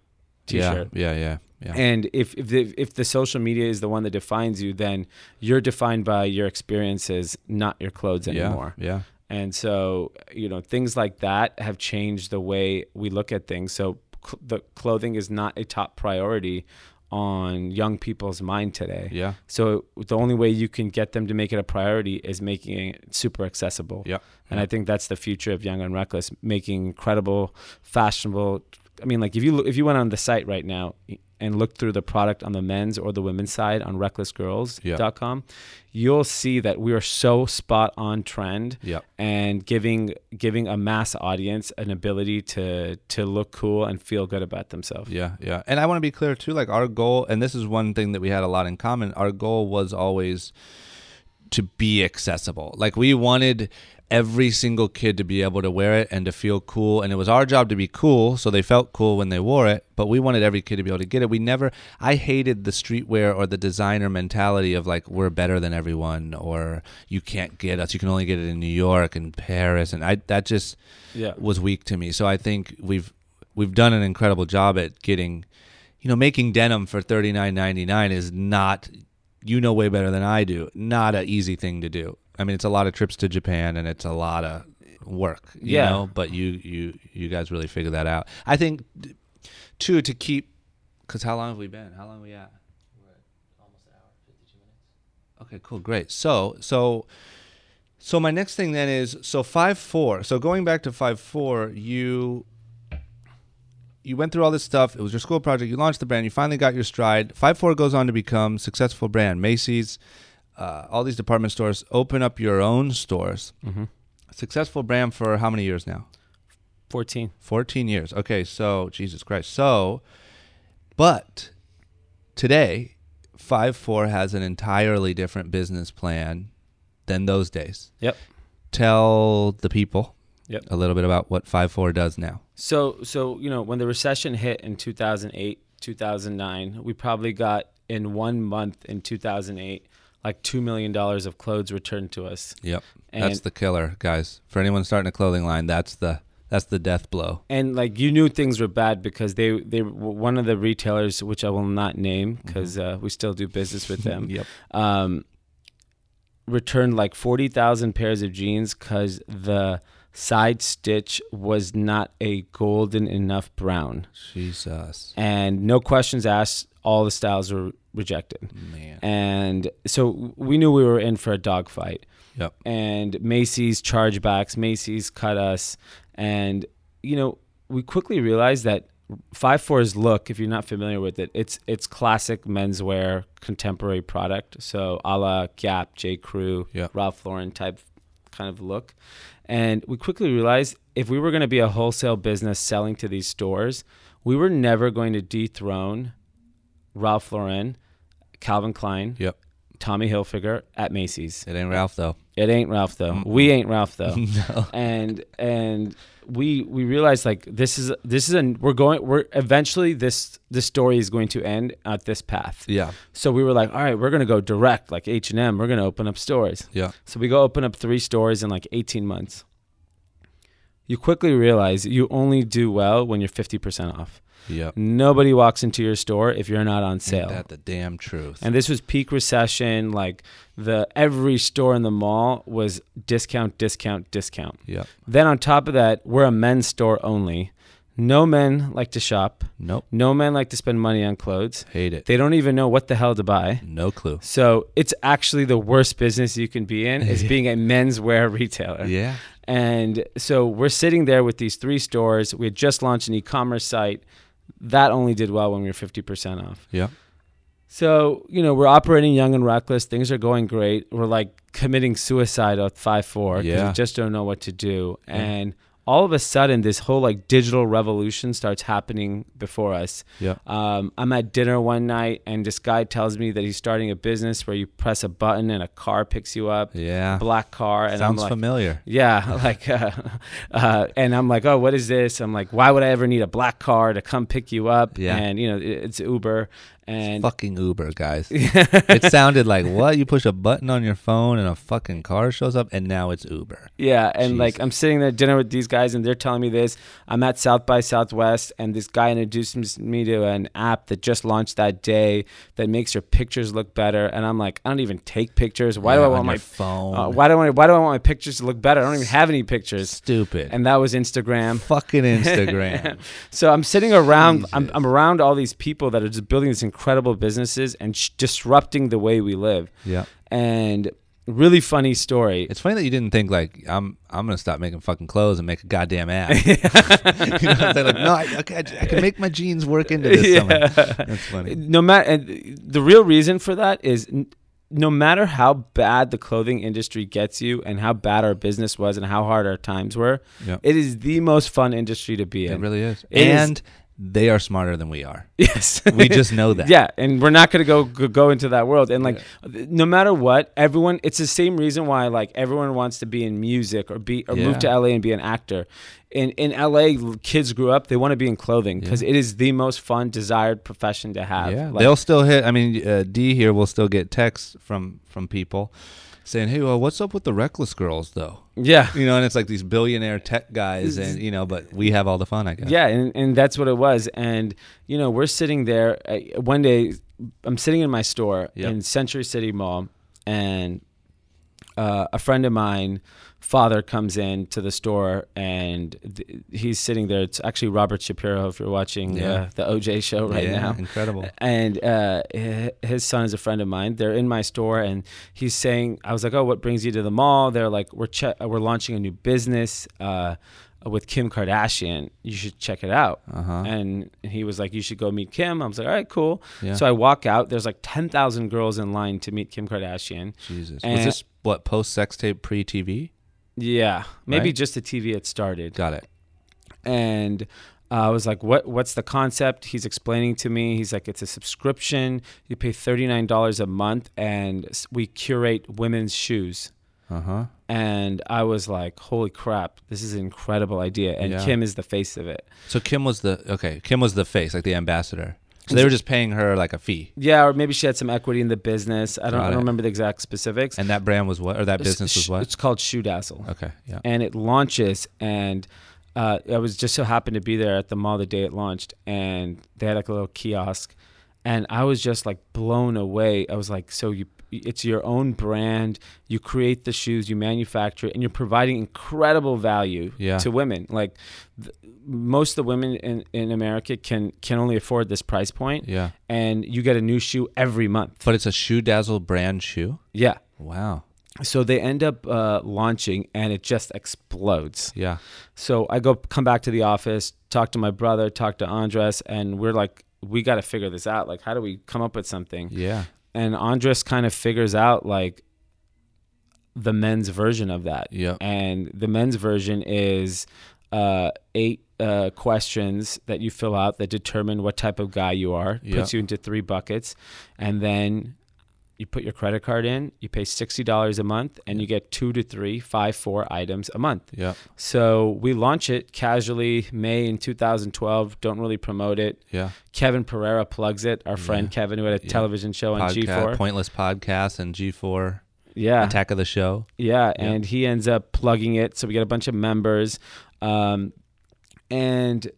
[SPEAKER 2] t-shirt.
[SPEAKER 1] Yeah. Yeah. Yeah. Yeah.
[SPEAKER 2] And if if the, if the social media is the one that defines you, then you're defined by your experiences, not your clothes anymore.
[SPEAKER 1] Yeah. Yeah.
[SPEAKER 2] And so, you know, things like that have changed the way we look at things. So cl- the clothing is not a top priority on young people's mind today.
[SPEAKER 1] Yeah.
[SPEAKER 2] So the only way you can get them to make it a priority is making it super accessible.
[SPEAKER 1] Yeah.
[SPEAKER 2] And I think that's the future of Young and Reckless, making incredible, fashionable. I mean, like if you if you went on the site right now and looked through the product on the men's or the women's side on recklessgirls.com, you'll see that we are so spot on trend
[SPEAKER 1] Yep.
[SPEAKER 2] and giving giving a mass audience an ability to to look cool and feel good about themselves.
[SPEAKER 1] Yeah, yeah. And I want to be clear too, like our goal, and this is one thing that we had a lot in common. Our goal was always to be accessible. Like we wanted every single kid to be able to wear it and to feel cool. And it was our job to be cool, so they felt cool when they wore it. But we wanted every kid to be able to get it. We never. I hated the streetwear or the designer mentality of like we're better than everyone or you can't get us. You can only get it in New York and Paris, and I that just
[SPEAKER 2] Yeah.
[SPEAKER 1] was weak to me. So I think we've we've done an incredible job at getting, you know, making denim for thirty nine ninety nine is not, you know, way better than I do. Not an easy thing to do. I mean, it's a lot of trips to Japan and it's a lot of work. You
[SPEAKER 2] Yeah.
[SPEAKER 1] know, but you you you guys really figure that out. I think, too, to keep, because how long have we been? How long are we at? Okay, cool, great. So, so, so my next thing then is so five four. So going back to five four, you you went through all this stuff. It was your school project. You launched the brand. You finally got your stride. Five four goes on to become successful brand. Macy's, uh, all these department stores open up your own stores.
[SPEAKER 2] Mm-hmm.
[SPEAKER 1] Successful brand for how many years now?
[SPEAKER 2] 14.
[SPEAKER 1] 14 years. Okay, so Jesus Christ. So, but today, 5 4 has an entirely different business plan than those days.
[SPEAKER 2] Yep.
[SPEAKER 1] Tell the people
[SPEAKER 2] Yep.
[SPEAKER 1] a little bit about what 5 4 does now.
[SPEAKER 2] So, so you know, when the recession hit in 2008, 2009, we probably got in one month in 2008 like two million dollars of clothes returned to us.
[SPEAKER 1] Yep.
[SPEAKER 2] And
[SPEAKER 1] that's the killer, guys. For anyone starting a clothing line, that's the that's the death blow.
[SPEAKER 2] and like you knew things were bad because they they one of the retailers, which I will not name because uh, we still do business with them. <laughs>
[SPEAKER 1] Yep.
[SPEAKER 2] um, returned like 40,000 pairs of jeans because the side stitch was not a golden enough brown.
[SPEAKER 1] Jesus.
[SPEAKER 2] And no questions asked, all the styles were rejected.
[SPEAKER 1] Man.
[SPEAKER 2] And so we knew we were in for a dogfight.
[SPEAKER 1] Yep.
[SPEAKER 2] And Macy's chargebacks, Macy's cut us. And, you know, we quickly realized that Five Four's look, if you're not familiar with it, it's it's classic menswear contemporary product. So a la Gap, J. Crew,
[SPEAKER 1] Yeah.
[SPEAKER 2] Ralph Lauren type kind of look. And we quickly realized if we were going to be a wholesale business selling to these stores, we were never going to dethrone Ralph Lauren, Calvin Klein,
[SPEAKER 1] Yep.
[SPEAKER 2] Tommy Hilfiger at Macy's.
[SPEAKER 1] It ain't Ralph though.
[SPEAKER 2] It ain't Ralph though. We ain't Ralph though. <laughs>
[SPEAKER 1] no.
[SPEAKER 2] And and we we realized like this is this is a we're going we're eventually this this story is going to end at this path.
[SPEAKER 1] Yeah.
[SPEAKER 2] So we were like, all right, we're gonna go direct like H and M. We're gonna open up stores.
[SPEAKER 1] Yeah.
[SPEAKER 2] So we go open up three stores in like 18 months. You quickly realize you only do well when you're 50% off.
[SPEAKER 1] Yep.
[SPEAKER 2] Nobody walks into your store if you're not on sale.
[SPEAKER 1] Ain't that the damn truth.
[SPEAKER 2] And this was peak recession. Like the every store in the mall was discount, discount, discount.
[SPEAKER 1] yep.
[SPEAKER 2] Then on top of that, we're a men's store only. No men like to shop.
[SPEAKER 1] Nope.
[SPEAKER 2] No men like to spend money on clothes.
[SPEAKER 1] Hate it.
[SPEAKER 2] They don't even know what the hell to buy.
[SPEAKER 1] No clue.
[SPEAKER 2] So it's actually the worst business you can be in is
[SPEAKER 1] Yeah. <laughs>
[SPEAKER 2] being a menswear retailer.
[SPEAKER 1] Yeah.
[SPEAKER 2] And so we're sitting there with these three stores. We had just launched an e-commerce site. That only did well when we were 50% off.
[SPEAKER 1] Yeah.
[SPEAKER 2] So, you know, we're operating young and reckless. Things are going great. We're like committing suicide at 5 4 because
[SPEAKER 1] Yeah.
[SPEAKER 2] we just don't know what to do. And all of a sudden, this whole like digital revolution starts happening before us.
[SPEAKER 1] Yeah.
[SPEAKER 2] Um, I'm at dinner one night and this guy tells me that he's starting a business where you press a button and a car picks you up,
[SPEAKER 1] Yeah.
[SPEAKER 2] black car. And
[SPEAKER 1] Sounds
[SPEAKER 2] I'm like,
[SPEAKER 1] familiar.
[SPEAKER 2] yeah, <laughs> like, uh, <laughs> uh, and I'm like, oh, what is this? I'm like, why would I ever need a black car to come pick you up?
[SPEAKER 1] Yeah.
[SPEAKER 2] And you know, it's Uber, and
[SPEAKER 1] fucking Uber, guys. <laughs> it sounded like what? You push a button on your phone and a fucking car shows up, and now it's Uber.
[SPEAKER 2] yeah, and like I'm sitting there at dinner with these guys, and they're telling me this. I'm at South by Southwest, and this guy introduces me to an app that just launched that day that makes your pictures look better, and I'm like, I don't even take pictures. Why do I want my
[SPEAKER 1] phone?
[SPEAKER 2] uh, why do I why do I want my pictures to look better? I don't even have any pictures.
[SPEAKER 1] Stupid.
[SPEAKER 2] And that was Instagram.
[SPEAKER 1] fucking <laughs> Instagram.
[SPEAKER 2] So I'm sitting around. I'm, I'm around all these people that are just building this incredible businesses and sh- disrupting the way we live.
[SPEAKER 1] yeah.
[SPEAKER 2] And really funny story.
[SPEAKER 1] It's funny that you didn't think like I'm. I'm gonna stop making fucking clothes and make a goddamn app. <laughs> <laughs> you know what I'm saying? Like, no, I, okay, I, I can make my jeans work into this.
[SPEAKER 2] Yeah.
[SPEAKER 1] That's funny.
[SPEAKER 2] No matter. The real reason for that is. n- No matter how bad the clothing industry gets you, and how bad our business was, and how hard our times were,
[SPEAKER 1] Yeah.
[SPEAKER 2] it is the most fun industry to be in.
[SPEAKER 1] It really is.
[SPEAKER 2] It is-
[SPEAKER 1] and they are smarter than we are. <laughs>
[SPEAKER 2] Yes,
[SPEAKER 1] We just know that.
[SPEAKER 2] Yeah, and we're not going to go, go into that world. And like, no matter what, everyone. It's the same reason why like everyone wants to be in music or be or move to LA and be an actor. In in LA, kids grew up. They want to be in clothing because it is the most fun, desired profession to have.
[SPEAKER 1] Yeah,
[SPEAKER 2] Like,
[SPEAKER 1] they'll still hit. I mean, uh, Dee here will still get texts from from people saying, "Hey, well, what's up with the reckless girls, though?"
[SPEAKER 2] yeah.
[SPEAKER 1] You know, and it's like these billionaire tech guys, and you know, but we have all the fun, I guess.
[SPEAKER 2] Yeah, and, and that's what it was. And you know, we're sitting there. Uh, one day, I'm sitting in my store
[SPEAKER 1] Yep.
[SPEAKER 2] in Century City Mall, and uh, a friend of mine, father, comes in to the store, and th- he's sitting there. It's actually Robert Shapiro. If you're watching
[SPEAKER 1] Yeah.
[SPEAKER 2] uh, the OJ show right
[SPEAKER 1] Yeah,
[SPEAKER 2] now,
[SPEAKER 1] incredible.
[SPEAKER 2] and uh, his son is a friend of mine. They're in my store, and he's saying, "I was like, oh, what brings you to the mall?" They're like, "We're che- we're launching a new business uh, with Kim Kardashian. You should check it out."
[SPEAKER 1] Uh huh.
[SPEAKER 2] And he was like, "You should go meet Kim." I was like, "All right, cool."
[SPEAKER 1] Yeah.
[SPEAKER 2] So I walk out. There's like ten thousand girls in line to meet Kim Kardashian.
[SPEAKER 1] Jesus.
[SPEAKER 2] and-
[SPEAKER 1] Was this what post sex tape pre TV?
[SPEAKER 2] Yeah, maybe
[SPEAKER 1] Right.
[SPEAKER 2] just the TV had started.
[SPEAKER 1] Got it.
[SPEAKER 2] and uh, I was like, "What? What's the concept?" He's explaining to me. He's like, "It's a subscription. You pay thirty nine dollars a month, and we curate women's shoes."
[SPEAKER 1] Uh huh.
[SPEAKER 2] And I was like, "Holy crap! This is an incredible idea!" And
[SPEAKER 1] Yeah.
[SPEAKER 2] Kim is the face of it.
[SPEAKER 1] So Kim was the okay. Kim was the face, like the ambassador. So they were just paying her like a fee,
[SPEAKER 2] Yeah, or maybe she had some equity in the business. I don't, I don't remember the exact specifics.
[SPEAKER 1] and that brand was what, or that business was what?
[SPEAKER 2] It's called Shoe Dazzle.
[SPEAKER 1] Okay, yeah,
[SPEAKER 2] and it launches and uh, I was just so happened to be there at the mall the day it launched and they had like a little kiosk and I was just like blown away. I was like, so you it's your own brand, you create the shoes, you manufacture it, and you're providing incredible value
[SPEAKER 1] Yeah.
[SPEAKER 2] to women. Like th- most of the women in, in America can can only afford this price point
[SPEAKER 1] yeah.
[SPEAKER 2] and you get a new shoe every month.
[SPEAKER 1] But it's a Shoe Dazzle brand shoe.
[SPEAKER 2] Yeah.
[SPEAKER 1] Wow.
[SPEAKER 2] So they end up uh, launching and it just explodes.
[SPEAKER 1] Yeah.
[SPEAKER 2] So I go come back to the office, talk to my brother, talk to Andres, and we're like, we got to figure this out. Like, how do we come up with something?
[SPEAKER 1] Yeah.
[SPEAKER 2] And Andres kind of figures out like the men's version of that.
[SPEAKER 1] Yep.
[SPEAKER 2] And the men's version is uh, eight uh, questions that you fill out that determine what type of guy you are.
[SPEAKER 1] Yep.
[SPEAKER 2] Puts you into three buckets, and then you put your credit card in. You pay sixty dollars a month, and you get two to three, five, four items a month.
[SPEAKER 1] Yep.
[SPEAKER 2] So we launch it casually May in 2012. Don't really promote it.
[SPEAKER 1] Yeah.
[SPEAKER 2] Kevin Pereira plugs it. Our friend
[SPEAKER 1] Yeah.
[SPEAKER 2] Kevin, who had a
[SPEAKER 1] Yeah.
[SPEAKER 2] television show on
[SPEAKER 1] Podca-
[SPEAKER 2] G4.
[SPEAKER 1] Pointless podcast and G4
[SPEAKER 2] Yeah,
[SPEAKER 1] Attack of the Show.
[SPEAKER 2] yeah,
[SPEAKER 1] Yeah.
[SPEAKER 2] and he ends up plugging it. So we get a bunch of members, um, and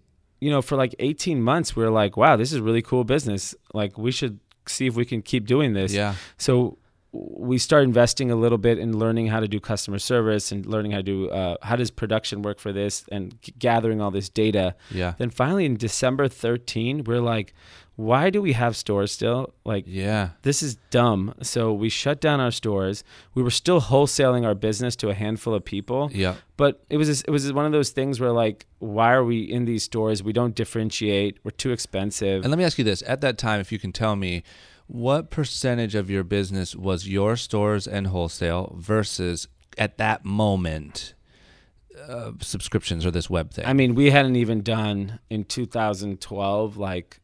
[SPEAKER 2] you know, for like 18 months, we are like, "Wow, this is really cool business. Like, we should see if we can keep doing this."
[SPEAKER 1] Yeah.
[SPEAKER 2] So we start investing a little bit in learning how to do customer service and learning how to do uh, how does production work for this and g- gathering all this data.
[SPEAKER 1] Yeah.
[SPEAKER 2] Then finally in December 13, we're like, why do we have stores still? Like
[SPEAKER 1] Yeah.
[SPEAKER 2] this is dumb. So we shut down our stores. We were still wholesaling our business to a handful of people,
[SPEAKER 1] Yeah.
[SPEAKER 2] but it was it was one of those things where like, why are we in these stores? We don't differentiate. We're too expensive.
[SPEAKER 1] And let me ask you this: At that time, if you can tell me, what percentage of your business was your stores and wholesale versus at that moment uh, subscriptions or this web thing?
[SPEAKER 2] I mean, we hadn't even done in 2012 like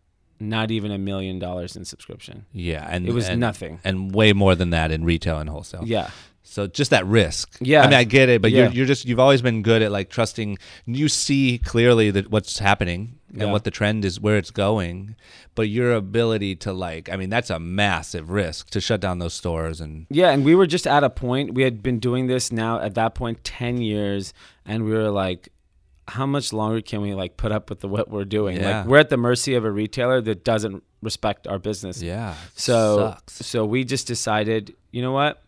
[SPEAKER 2] not even a million dollars in subscription.
[SPEAKER 1] yeah, and
[SPEAKER 2] It was
[SPEAKER 1] and,
[SPEAKER 2] nothing.
[SPEAKER 1] and way more than that in retail and wholesale.
[SPEAKER 2] Yeah.
[SPEAKER 1] So just that risk.
[SPEAKER 2] Yeah.
[SPEAKER 1] I mean, I get it, but
[SPEAKER 2] Yeah.
[SPEAKER 1] you're you're just you've always been good at like trusting. You see clearly that what's happening and
[SPEAKER 2] Yeah.
[SPEAKER 1] what the trend is, where it's going. But your ability to like, I mean, that's a massive risk to shut down those stores and
[SPEAKER 2] Yeah, and we were just at a point. We had been doing this now at that point ten years, and we were like, how much longer can we like put up with the what we're doing?
[SPEAKER 1] Yeah.
[SPEAKER 2] Like we're at the mercy of a retailer that doesn't respect our business.
[SPEAKER 1] yeah,
[SPEAKER 2] So
[SPEAKER 1] sucks.
[SPEAKER 2] so we just decided, you know what?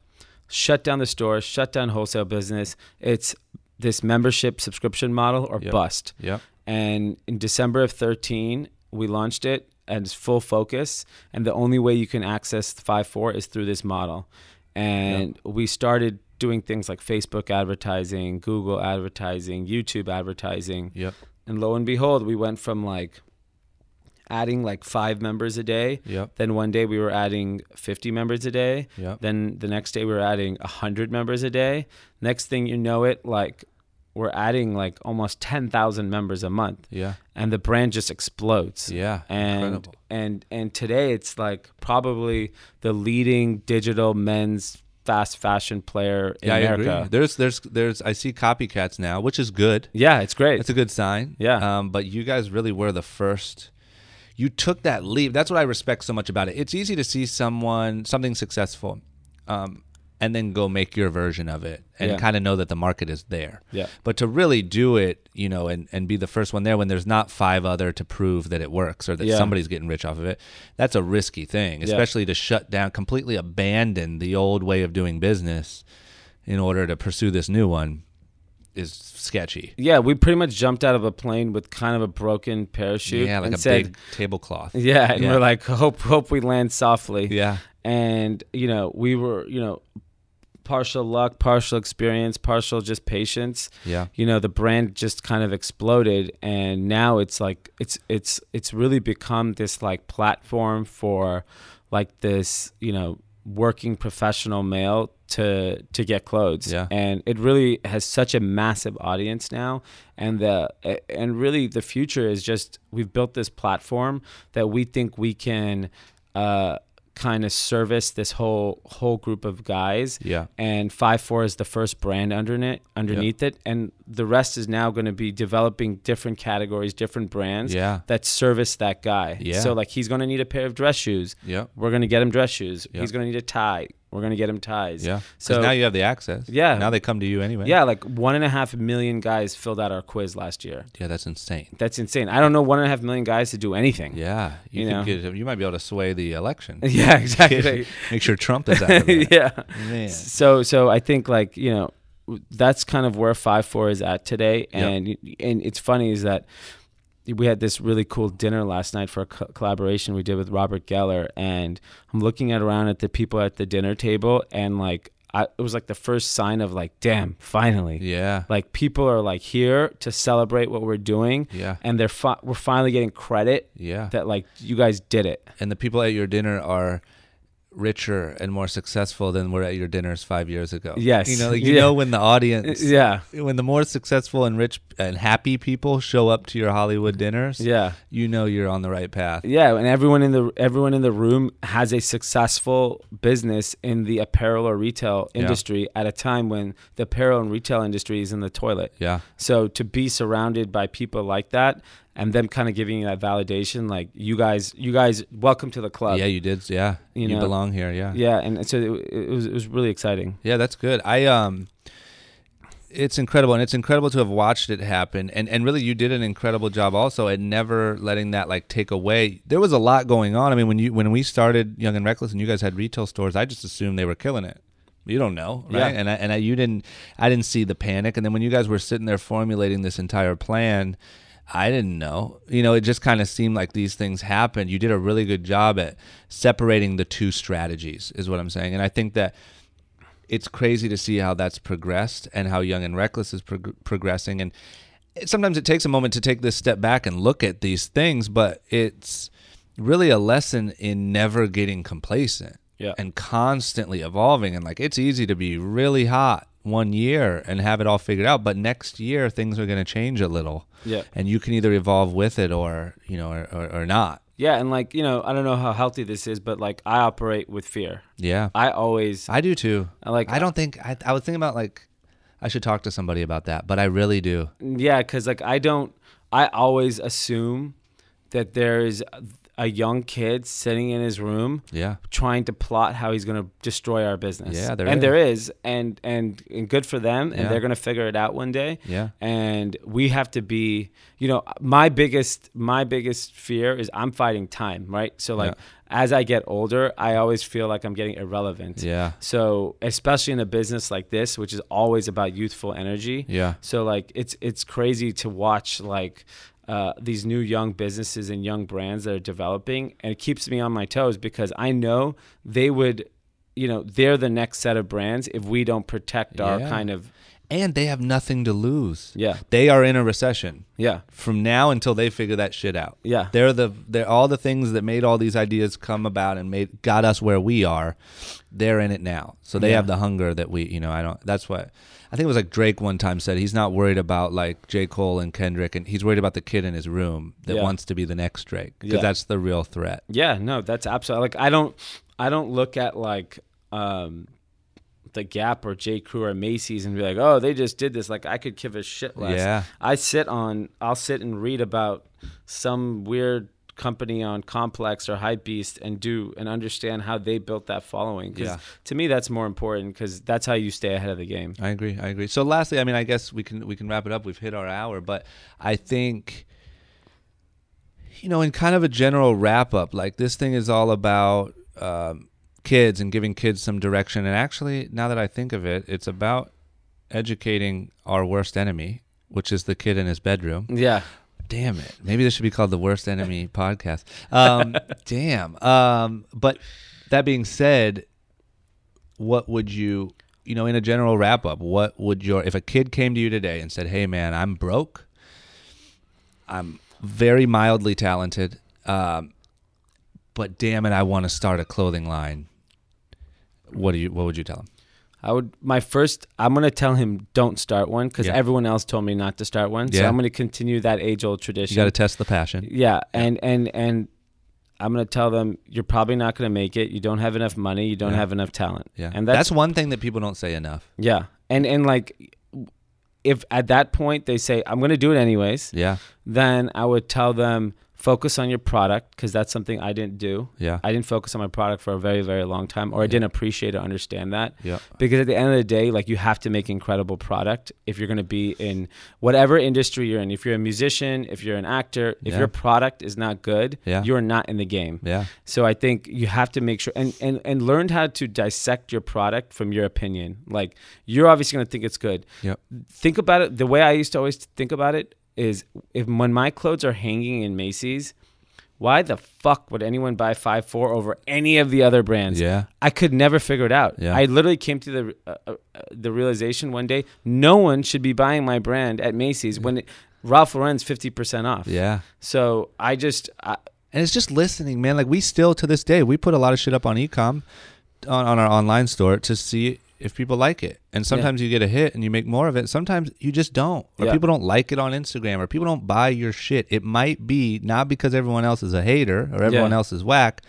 [SPEAKER 2] Shut down the store, shut down wholesale business. It's this membership subscription model or
[SPEAKER 1] Yep.
[SPEAKER 2] bust.
[SPEAKER 1] Yep.
[SPEAKER 2] And in December of 13, we launched it as full focus. And the only way you can access Five Four is through this model. And we started doing things like Facebook advertising, Google advertising, YouTube advertising.
[SPEAKER 1] Yep.
[SPEAKER 2] And lo and behold, we went from like adding like five members a day.
[SPEAKER 1] Yep.
[SPEAKER 2] Then one day we were adding 50 members a day.
[SPEAKER 1] Yep.
[SPEAKER 2] Then the next day we were adding 100 members a day. Next thing you know it, like we're adding like almost 10,000 members a month
[SPEAKER 1] Yeah.
[SPEAKER 2] and the brand just explodes.
[SPEAKER 1] Yeah.
[SPEAKER 2] And
[SPEAKER 1] Incredible.
[SPEAKER 2] and and today it's like probably the leading digital men's fast fashion player in
[SPEAKER 1] Yeah, I
[SPEAKER 2] America.
[SPEAKER 1] agree. There's, there's, there's. I see copycats now, which is good.
[SPEAKER 2] Yeah, it's great.
[SPEAKER 1] It's a good sign.
[SPEAKER 2] Yeah.
[SPEAKER 1] Um, but you guys really were the first. You took that leap. That's what I respect so much about it. It's easy to see someone something successful, um, and then go make your version of it and
[SPEAKER 2] Yeah.
[SPEAKER 1] kind of know that the market is there.
[SPEAKER 2] Yeah.
[SPEAKER 1] But to really do it, you know, and, and be the first one there when there's not five other to prove that it works or that
[SPEAKER 2] Yeah.
[SPEAKER 1] somebody's getting rich off of it, that's a risky thing, especially to shut down, completely abandon the old way of doing business in order to pursue this new one is sketchy.
[SPEAKER 2] yeah, we pretty much jumped out of a plane with kind of a broken parachute
[SPEAKER 1] Yeah, like
[SPEAKER 2] and
[SPEAKER 1] a
[SPEAKER 2] said,
[SPEAKER 1] big tablecloth.
[SPEAKER 2] Yeah, and
[SPEAKER 1] Yeah.
[SPEAKER 2] we're like, hope hope we land softly.
[SPEAKER 1] Yeah.
[SPEAKER 2] And you know, we were, you know, partial luck, partial experience, partial just patience.
[SPEAKER 1] Yeah.
[SPEAKER 2] You know, the brand just kind of exploded, and now it's like it's it's it's really become this like platform for like this, you know, working professional male to to get clothes
[SPEAKER 1] Yeah.
[SPEAKER 2] and it really has such a massive audience now and the and really the future is just we've built this platform that we think we can uh kind of service this whole whole group of guys.
[SPEAKER 1] Yeah.
[SPEAKER 2] And Five Four is the first brand underneath underneath it, and the rest is now going to be developing different categories, different brands
[SPEAKER 1] Yeah.
[SPEAKER 2] that service that guy.
[SPEAKER 1] Yeah.
[SPEAKER 2] So like he's going to need a pair of dress shoes.
[SPEAKER 1] Yeah.
[SPEAKER 2] We're going to get him dress shoes.
[SPEAKER 1] Yeah.
[SPEAKER 2] He's going to need a tie. We're going to get him ties.
[SPEAKER 1] Yeah.
[SPEAKER 2] So
[SPEAKER 1] now you have the access.
[SPEAKER 2] Yeah.
[SPEAKER 1] Now they come to you anyway.
[SPEAKER 2] yeah, like one and a half million guys filled out our quiz last year.
[SPEAKER 1] Yeah, that's insane.
[SPEAKER 2] That's insane. I don't know one and a half million guys to do anything.
[SPEAKER 1] Yeah. You,
[SPEAKER 2] You know.
[SPEAKER 1] get you might be able to sway the election. <laughs>
[SPEAKER 2] Yeah, <laughs> exactly.
[SPEAKER 1] Make sure Trump is out <laughs>
[SPEAKER 2] yeah.
[SPEAKER 1] Man.
[SPEAKER 2] So so I think like you know that's kind of where five four is at today, and and it's funny is that we had this really cool dinner last night for a co- collaboration we did with Robert Geller, and I'm looking at around at the people at the dinner table, and like I, it was like the first sign of like, damn, finally,
[SPEAKER 1] Yeah.
[SPEAKER 2] like people are like here to celebrate what we're doing,
[SPEAKER 1] Yeah.
[SPEAKER 2] and they're fi- we're finally getting credit
[SPEAKER 1] Yeah.
[SPEAKER 2] that like you guys did it.
[SPEAKER 1] and the people at your dinner are richer and more successful than were at your dinners five years ago.
[SPEAKER 2] Yes.
[SPEAKER 1] You know, like, you
[SPEAKER 2] Yeah.
[SPEAKER 1] know when the audience, <laughs>
[SPEAKER 2] Yeah,
[SPEAKER 1] when the more successful and rich and happy people show up to your Hollywood dinners,
[SPEAKER 2] yeah.
[SPEAKER 1] you know you're on the right path.
[SPEAKER 2] Yeah, and everyone in the everyone in the room has a successful business in the apparel or retail
[SPEAKER 1] Yeah.
[SPEAKER 2] industry at a time when the apparel and retail industry is in the toilet.
[SPEAKER 1] Yeah.
[SPEAKER 2] So to be surrounded by people like that and them kind of giving you that validation, like you guys, you guys, welcome to the club.
[SPEAKER 1] yeah, you did. Yeah.
[SPEAKER 2] You
[SPEAKER 1] You,
[SPEAKER 2] know.
[SPEAKER 1] belong here. Yeah.
[SPEAKER 2] Yeah, and so it, it was it was really exciting.
[SPEAKER 1] Yeah, that's good. I um it's incredible and it's incredible to have watched it happen and and really you did an incredible job also at never letting that like take away. There was a lot going on. I mean when you when we started Young and Reckless and you guys had retail stores, I just assumed they were killing it. You don't know, right?
[SPEAKER 2] Yeah.
[SPEAKER 1] And I, and I, you didn't I didn't see the panic and then when you guys were sitting there formulating this entire plan, I didn't know. You know, it just kind of seemed like these things happened. You did a really good job at separating the two strategies, is what I'm saying. And I think that it's crazy to see how that's progressed and how Young and Reckless is prog- progressing. And it, sometimes it takes a moment to take this step back and look at these things, but it's really a lesson in never getting complacent
[SPEAKER 2] Yeah.
[SPEAKER 1] and constantly evolving. And like, it's easy to be really hot one year and have it all figured out, but next year things are going to change a little.
[SPEAKER 2] Yeah.
[SPEAKER 1] And you can either evolve with it or, you know, or, or, or not.
[SPEAKER 2] Yeah, and like, you know, I don't know how healthy this is, but like I operate with fear.
[SPEAKER 1] Yeah.
[SPEAKER 2] I always
[SPEAKER 1] I do too.
[SPEAKER 2] I like
[SPEAKER 1] I don't think, I, I was thinking about like, I should talk to somebody about that, but I really do.
[SPEAKER 2] Yeah, because like I don't, I always assume that there's a young kid sitting in his room
[SPEAKER 1] Yeah.
[SPEAKER 2] trying to plot how he's going to destroy our business.
[SPEAKER 1] Yeah, there
[SPEAKER 2] and
[SPEAKER 1] is.
[SPEAKER 2] there is, and and and good for them, and
[SPEAKER 1] Yeah.
[SPEAKER 2] they're going to figure it out one day.
[SPEAKER 1] Yeah.
[SPEAKER 2] And we have to be, you know, my biggest my biggest fear is I'm fighting time, right? So like
[SPEAKER 1] Yeah.
[SPEAKER 2] as I get older, I always feel like I'm getting irrelevant.
[SPEAKER 1] Yeah.
[SPEAKER 2] So especially in a business like this, which is always about youthful energy.
[SPEAKER 1] Yeah.
[SPEAKER 2] So like it's it's crazy to watch like uh, these new young businesses and young brands that are developing, and it keeps me on my toes because I know they would, you know, they're the next set of brands if we don't protect our
[SPEAKER 1] Yeah.
[SPEAKER 2] kind of
[SPEAKER 1] And they have nothing to lose.
[SPEAKER 2] yeah
[SPEAKER 1] They are in a recession
[SPEAKER 2] yeah
[SPEAKER 1] from now until they figure that shit out.
[SPEAKER 2] yeah
[SPEAKER 1] They're the they're all the things that made all these ideas come about and made got us where we are. They're in it now. So they
[SPEAKER 2] Yeah.
[SPEAKER 1] have the hunger that we, you know, I don't that's what I think it was like Drake one time said he's not worried about like J. Cole and Kendrick and he's worried about the kid in his room that
[SPEAKER 2] Yeah.
[SPEAKER 1] wants to be the next Drake because
[SPEAKER 2] Yeah.
[SPEAKER 1] that's the real threat.
[SPEAKER 2] yeah no that's absolutely like I don't I don't look at like um the Gap or J Crew or Macy's and be like, oh, they just did this. Like I could give a shit less.
[SPEAKER 1] Yeah.
[SPEAKER 2] I sit on, I'll sit and read about some weird company on Complex or Hypebeast and do and understand how they built that following.
[SPEAKER 1] Yeah.
[SPEAKER 2] to me, that's more important because that's how you stay ahead of the game.
[SPEAKER 1] I agree. I agree. So lastly, I mean, I guess we can we can wrap it up. We've hit our hour, but I think you know, in kind of a general wrap up, like this thing is all about um, kids and giving kids some direction. And actually, now that I think of it, it's about educating our worst enemy, which is the kid in his bedroom.
[SPEAKER 2] Yeah.
[SPEAKER 1] Damn it. Maybe this should be called the Worst Enemy <laughs> Podcast. Um, damn. Um, but that being said, what would you, you know, in a general wrap up, what would your, if a kid came to you today and said, hey, man, I'm broke, I'm very mildly talented, um, but damn it, I want to start a clothing line. What do you, what would you tell him?
[SPEAKER 2] I would, my first, I'm going to tell him don't start one because
[SPEAKER 1] Yeah.
[SPEAKER 2] everyone else told me not to start one.
[SPEAKER 1] Yeah.
[SPEAKER 2] So I'm going to continue that age old tradition.
[SPEAKER 1] You got to test the passion.
[SPEAKER 2] Yeah, and and and I'm going to tell them you're probably not going to make it. You don't have enough money. You don't
[SPEAKER 1] Yeah.
[SPEAKER 2] have enough talent.
[SPEAKER 1] Yeah.
[SPEAKER 2] And
[SPEAKER 1] that's,
[SPEAKER 2] that's,
[SPEAKER 1] one thing that people don't say enough.
[SPEAKER 2] yeah. And and like if at that point they say I'm going to do it anyways,
[SPEAKER 1] Yeah.
[SPEAKER 2] then I would tell them focus on your product because that's something I didn't do.
[SPEAKER 1] Yeah.
[SPEAKER 2] I didn't focus on my product for a very very long time or I didn't appreciate or understand that.
[SPEAKER 1] Yeah.
[SPEAKER 2] because at the end of the day like you have to make incredible product if you're going to be in whatever industry you're in if you're a musician if you're an actor if
[SPEAKER 1] Yeah.
[SPEAKER 2] your product is not good
[SPEAKER 1] Yeah.
[SPEAKER 2] you're not in the game
[SPEAKER 1] Yeah.
[SPEAKER 2] so i think you have to make sure and and, and learn how to dissect your product from your opinion like you're obviously going to think it's good
[SPEAKER 1] Yep.
[SPEAKER 2] think about it the way i used to always think about it is if when my clothes are hanging in macy's why the fuck would anyone buy five four over any of the other brands
[SPEAKER 1] Yeah.
[SPEAKER 2] I could never figure it out.
[SPEAKER 1] Yeah.
[SPEAKER 2] I literally came to the uh, uh, the realization one day: no one should be buying my brand at Macy's when it, Ralph Lauren's fifty percent off.
[SPEAKER 1] Yeah.
[SPEAKER 2] So I just I,
[SPEAKER 1] And it's just listening, man. Like we still to this day, we put a lot of shit up on ecom on, on our online store to see if people like it. And sometimes you get a hit and you make more of it. Sometimes you just don't. Or
[SPEAKER 2] Yeah.
[SPEAKER 1] people don't like it on Instagram or people don't buy your shit. It might be not because everyone else is a hater or everyone
[SPEAKER 2] Yeah.
[SPEAKER 1] else is whack,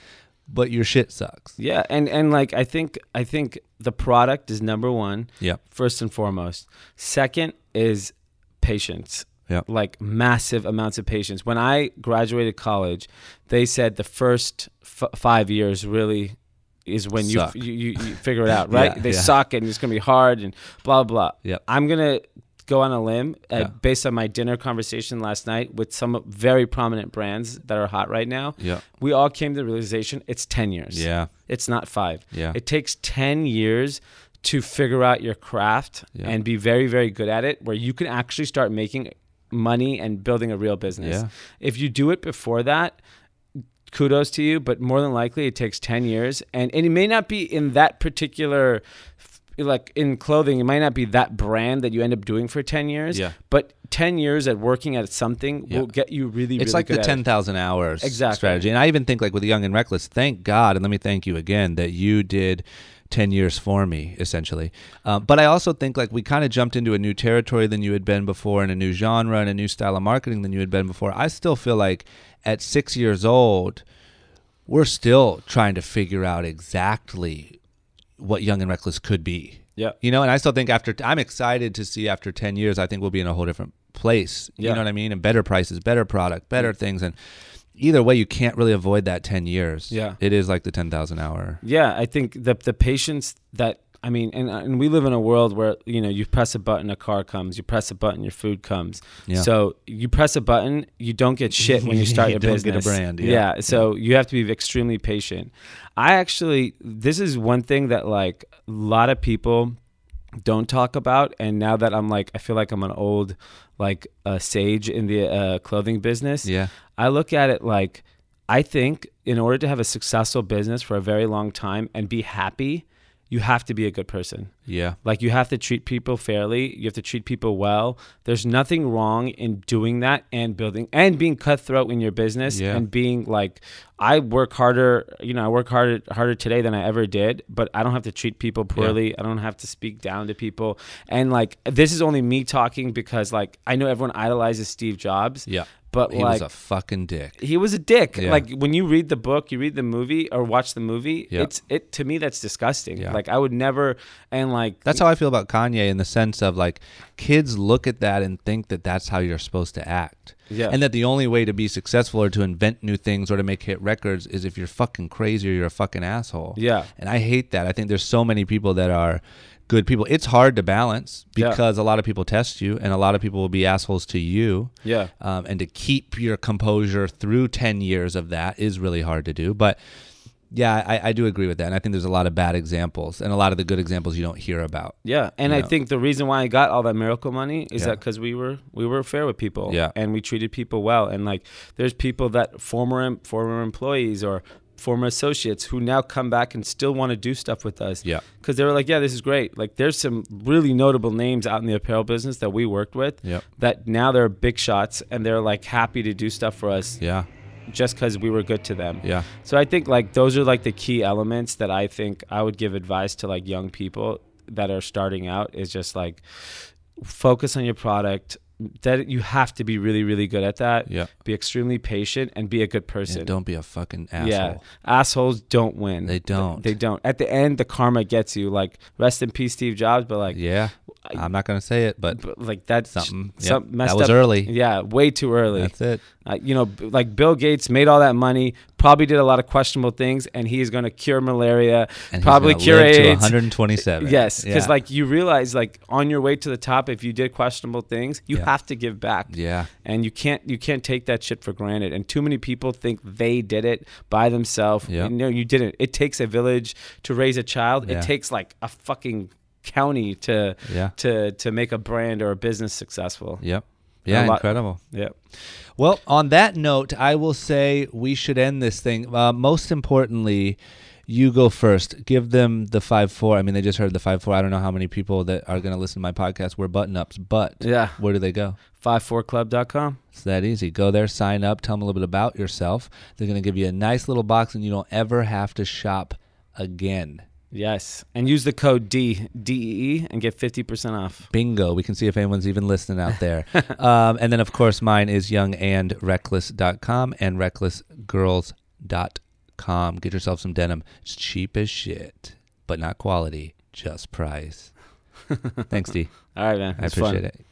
[SPEAKER 1] but your shit sucks.
[SPEAKER 2] yeah, and and like I think I think the product is number one
[SPEAKER 1] Yeah.
[SPEAKER 2] first and foremost. Second is patience.
[SPEAKER 1] Yep.
[SPEAKER 2] Like massive amounts of patience. When I graduated college, they said the first f- five years really is when you, you you you figure it out, <laughs> right?
[SPEAKER 1] Yeah,
[SPEAKER 2] they
[SPEAKER 1] yeah.
[SPEAKER 2] suck and it's gonna be hard and blah blah.
[SPEAKER 1] Yep.
[SPEAKER 2] I'm gonna go on a limb uh,
[SPEAKER 1] Yeah.
[SPEAKER 2] based on my dinner conversation last night with some very prominent brands that are hot right now.
[SPEAKER 1] Yep.
[SPEAKER 2] We all came to the realization it's ten years.
[SPEAKER 1] Yeah.
[SPEAKER 2] It's not five.
[SPEAKER 1] Yeah.
[SPEAKER 2] It takes 10 years to figure out your craft
[SPEAKER 1] Yeah.
[SPEAKER 2] and be very, very good at it, where you can actually start making money and building a real business.
[SPEAKER 1] Yeah.
[SPEAKER 2] If you do it before that, kudos to you, but more than likely it takes 10 years. And, and it may not be in that particular, like in clothing, it might not be that brand that you end up doing for 10 years.
[SPEAKER 1] Yeah.
[SPEAKER 2] But 10 years at working at something
[SPEAKER 1] Yeah.
[SPEAKER 2] will get you really,
[SPEAKER 1] It's
[SPEAKER 2] really
[SPEAKER 1] like the ten thousand hours
[SPEAKER 2] Exactly.
[SPEAKER 1] strategy, and I even think like with Young and Reckless. Thank God, and let me thank you again that you did ten years for me, essentially. Um, but I also think like we kind of jumped into a new territory than you had been before, and a new genre and a new style of marketing than you had been before. I still feel like at six years old, we're still trying to figure out exactly what Young and Reckless could be.
[SPEAKER 2] Yeah.
[SPEAKER 1] You know, and I still think after I'm excited to see after 10 years, I think we'll be in a whole different place.
[SPEAKER 2] Yeah.
[SPEAKER 1] You know what I mean? And better prices, better product, mm-hmm. better things. And either way, you can't really avoid that 10 years.
[SPEAKER 2] Yeah.
[SPEAKER 1] It is like the 10,000 hour.
[SPEAKER 2] Yeah, I think the the patience that I mean, and and we live in a world where you know you press a button, a car comes. You press a button, your food comes.
[SPEAKER 1] Yeah.
[SPEAKER 2] So you press a button, you don't get shit when you <laughs> start
[SPEAKER 1] You
[SPEAKER 2] your
[SPEAKER 1] don't
[SPEAKER 2] business.
[SPEAKER 1] get a brand, yeah.
[SPEAKER 2] So you have to be extremely patient. I actually, this is one thing that like a lot of people don't talk about, and now that I'm like, I feel like I'm an old like uh, sage in the uh, clothing business.
[SPEAKER 1] Yeah.
[SPEAKER 2] I look at it like I think in order to have a successful business for a very long time and be happy, you have to be a good person.
[SPEAKER 1] Yeah.
[SPEAKER 2] Like you have to treat people fairly, you have to treat people well. There's nothing wrong in doing that and building and being cutthroat in your business
[SPEAKER 1] Yeah.
[SPEAKER 2] and being like I work harder, you know, I work harder harder today than I ever did, but I don't have to treat people poorly. I don't have to speak down to people. And like this is only me talking because like I know everyone idolizes Steve Jobs.
[SPEAKER 1] Yeah.
[SPEAKER 2] But
[SPEAKER 1] He
[SPEAKER 2] like
[SPEAKER 1] was a fucking dick.
[SPEAKER 2] he was a dick.
[SPEAKER 1] Yeah.
[SPEAKER 2] Like when you read the book, you read the movie or watch the movie,
[SPEAKER 1] Yeah.
[SPEAKER 2] it's it to me that's disgusting.
[SPEAKER 1] Yeah.
[SPEAKER 2] Like I would never and like
[SPEAKER 1] That's how I feel about Kanye in the sense of like kids look at that and think that that's how you're supposed to act.
[SPEAKER 2] Yeah.
[SPEAKER 1] And that the only way to be successful or to invent new things or to make hit records is if you're fucking crazy or you're a fucking asshole.
[SPEAKER 2] Yeah.
[SPEAKER 1] And I hate that. I think there's so many people that are good people. It's hard to balance
[SPEAKER 2] Yeah.
[SPEAKER 1] because a lot of people test you and a lot of people will be assholes to you.
[SPEAKER 2] Yeah.
[SPEAKER 1] Um, and to keep your composure through 10 years of that is really hard to do. But yeah, I, I do agree with that. And I think there's a lot of bad examples and a lot of the good examples you don't hear about.
[SPEAKER 2] Yeah, and I
[SPEAKER 1] know.
[SPEAKER 2] think the reason why I got all that miracle money is
[SPEAKER 1] Yeah.
[SPEAKER 2] that because we were we were fair with people,
[SPEAKER 1] Yeah.
[SPEAKER 2] and we treated people well, and like there's people that former former employees or former associates who now come back and still want to do stuff with us,
[SPEAKER 1] Yeah.
[SPEAKER 2] because they were like, yeah, this is great. Like there's some really notable names out in the apparel business that we worked with,
[SPEAKER 1] Yep.
[SPEAKER 2] that now they're big shots and they're like happy to do stuff for us
[SPEAKER 1] Yeah.
[SPEAKER 2] just because we were good to them.
[SPEAKER 1] Yeah.
[SPEAKER 2] So I think like those are like the key elements that I think I would give advice to like young people that are starting out is just like focus on your product, that you have to be really really good at that.
[SPEAKER 1] Yeah.
[SPEAKER 2] Be extremely patient and be a good person.
[SPEAKER 1] Yeah, don't be a fucking asshole.
[SPEAKER 2] Yeah, assholes don't win.
[SPEAKER 1] They don't.
[SPEAKER 2] They don't. At the end, the karma gets you. Like rest in peace, Steve Jobs. But like,
[SPEAKER 1] yeah.
[SPEAKER 2] I-
[SPEAKER 1] I'm not gonna say it, but
[SPEAKER 2] but, like that's
[SPEAKER 1] something. Yeah,
[SPEAKER 2] some messed
[SPEAKER 1] that was
[SPEAKER 2] up.
[SPEAKER 1] early.
[SPEAKER 2] Yeah, way too early.
[SPEAKER 1] That's it.
[SPEAKER 2] Uh, you know, like Bill Gates made all that money, probably did a lot of questionable things, and he's going to cure malaria.
[SPEAKER 1] And
[SPEAKER 2] Probably cure
[SPEAKER 1] live to
[SPEAKER 2] AIDS.
[SPEAKER 1] 127.
[SPEAKER 2] Yes, because
[SPEAKER 1] Yeah.
[SPEAKER 2] like you realize, like on your way to the top, if you did questionable things, you
[SPEAKER 1] Yeah.
[SPEAKER 2] Have to give back,
[SPEAKER 1] yeah,
[SPEAKER 2] and you can't you can't take that shit for granted. And too many people think they did it by themselves.
[SPEAKER 1] Yeah.
[SPEAKER 2] No, you didn't. It takes a village to raise a child.
[SPEAKER 1] Yeah.
[SPEAKER 2] It takes like a fucking county to
[SPEAKER 1] yeah,
[SPEAKER 2] to to make a brand or a business successful.
[SPEAKER 1] yep, yeah.
[SPEAKER 2] lot-
[SPEAKER 1] Incredible.
[SPEAKER 2] Yep.
[SPEAKER 1] Well, on that note, I will say we should end this thing. Uh, most importantly, you go first. Give them the five four. I mean, they just heard the five four. I don't know how many people that are going to listen to my podcast wear button ups, but
[SPEAKER 2] Yeah.
[SPEAKER 1] where do they go?
[SPEAKER 2] 54club.com.
[SPEAKER 1] It's that easy. Go there, sign up, tell them a little bit about yourself. They're going to give you a nice little box, and you don't ever have to shop again.
[SPEAKER 2] Yes, and use the code D D E E and get fifty percent off.
[SPEAKER 1] Bingo. We can see if anyone's even listening out there. <laughs> um, and then, of course, mine is youngandreckless.com and recklessgirls.com. Get yourself some denim. It's cheap as shit, but not quality, just price. <laughs> Thanks, Dee.
[SPEAKER 2] All right, man.
[SPEAKER 1] I
[SPEAKER 2] It's
[SPEAKER 1] appreciate
[SPEAKER 2] fun.
[SPEAKER 1] it.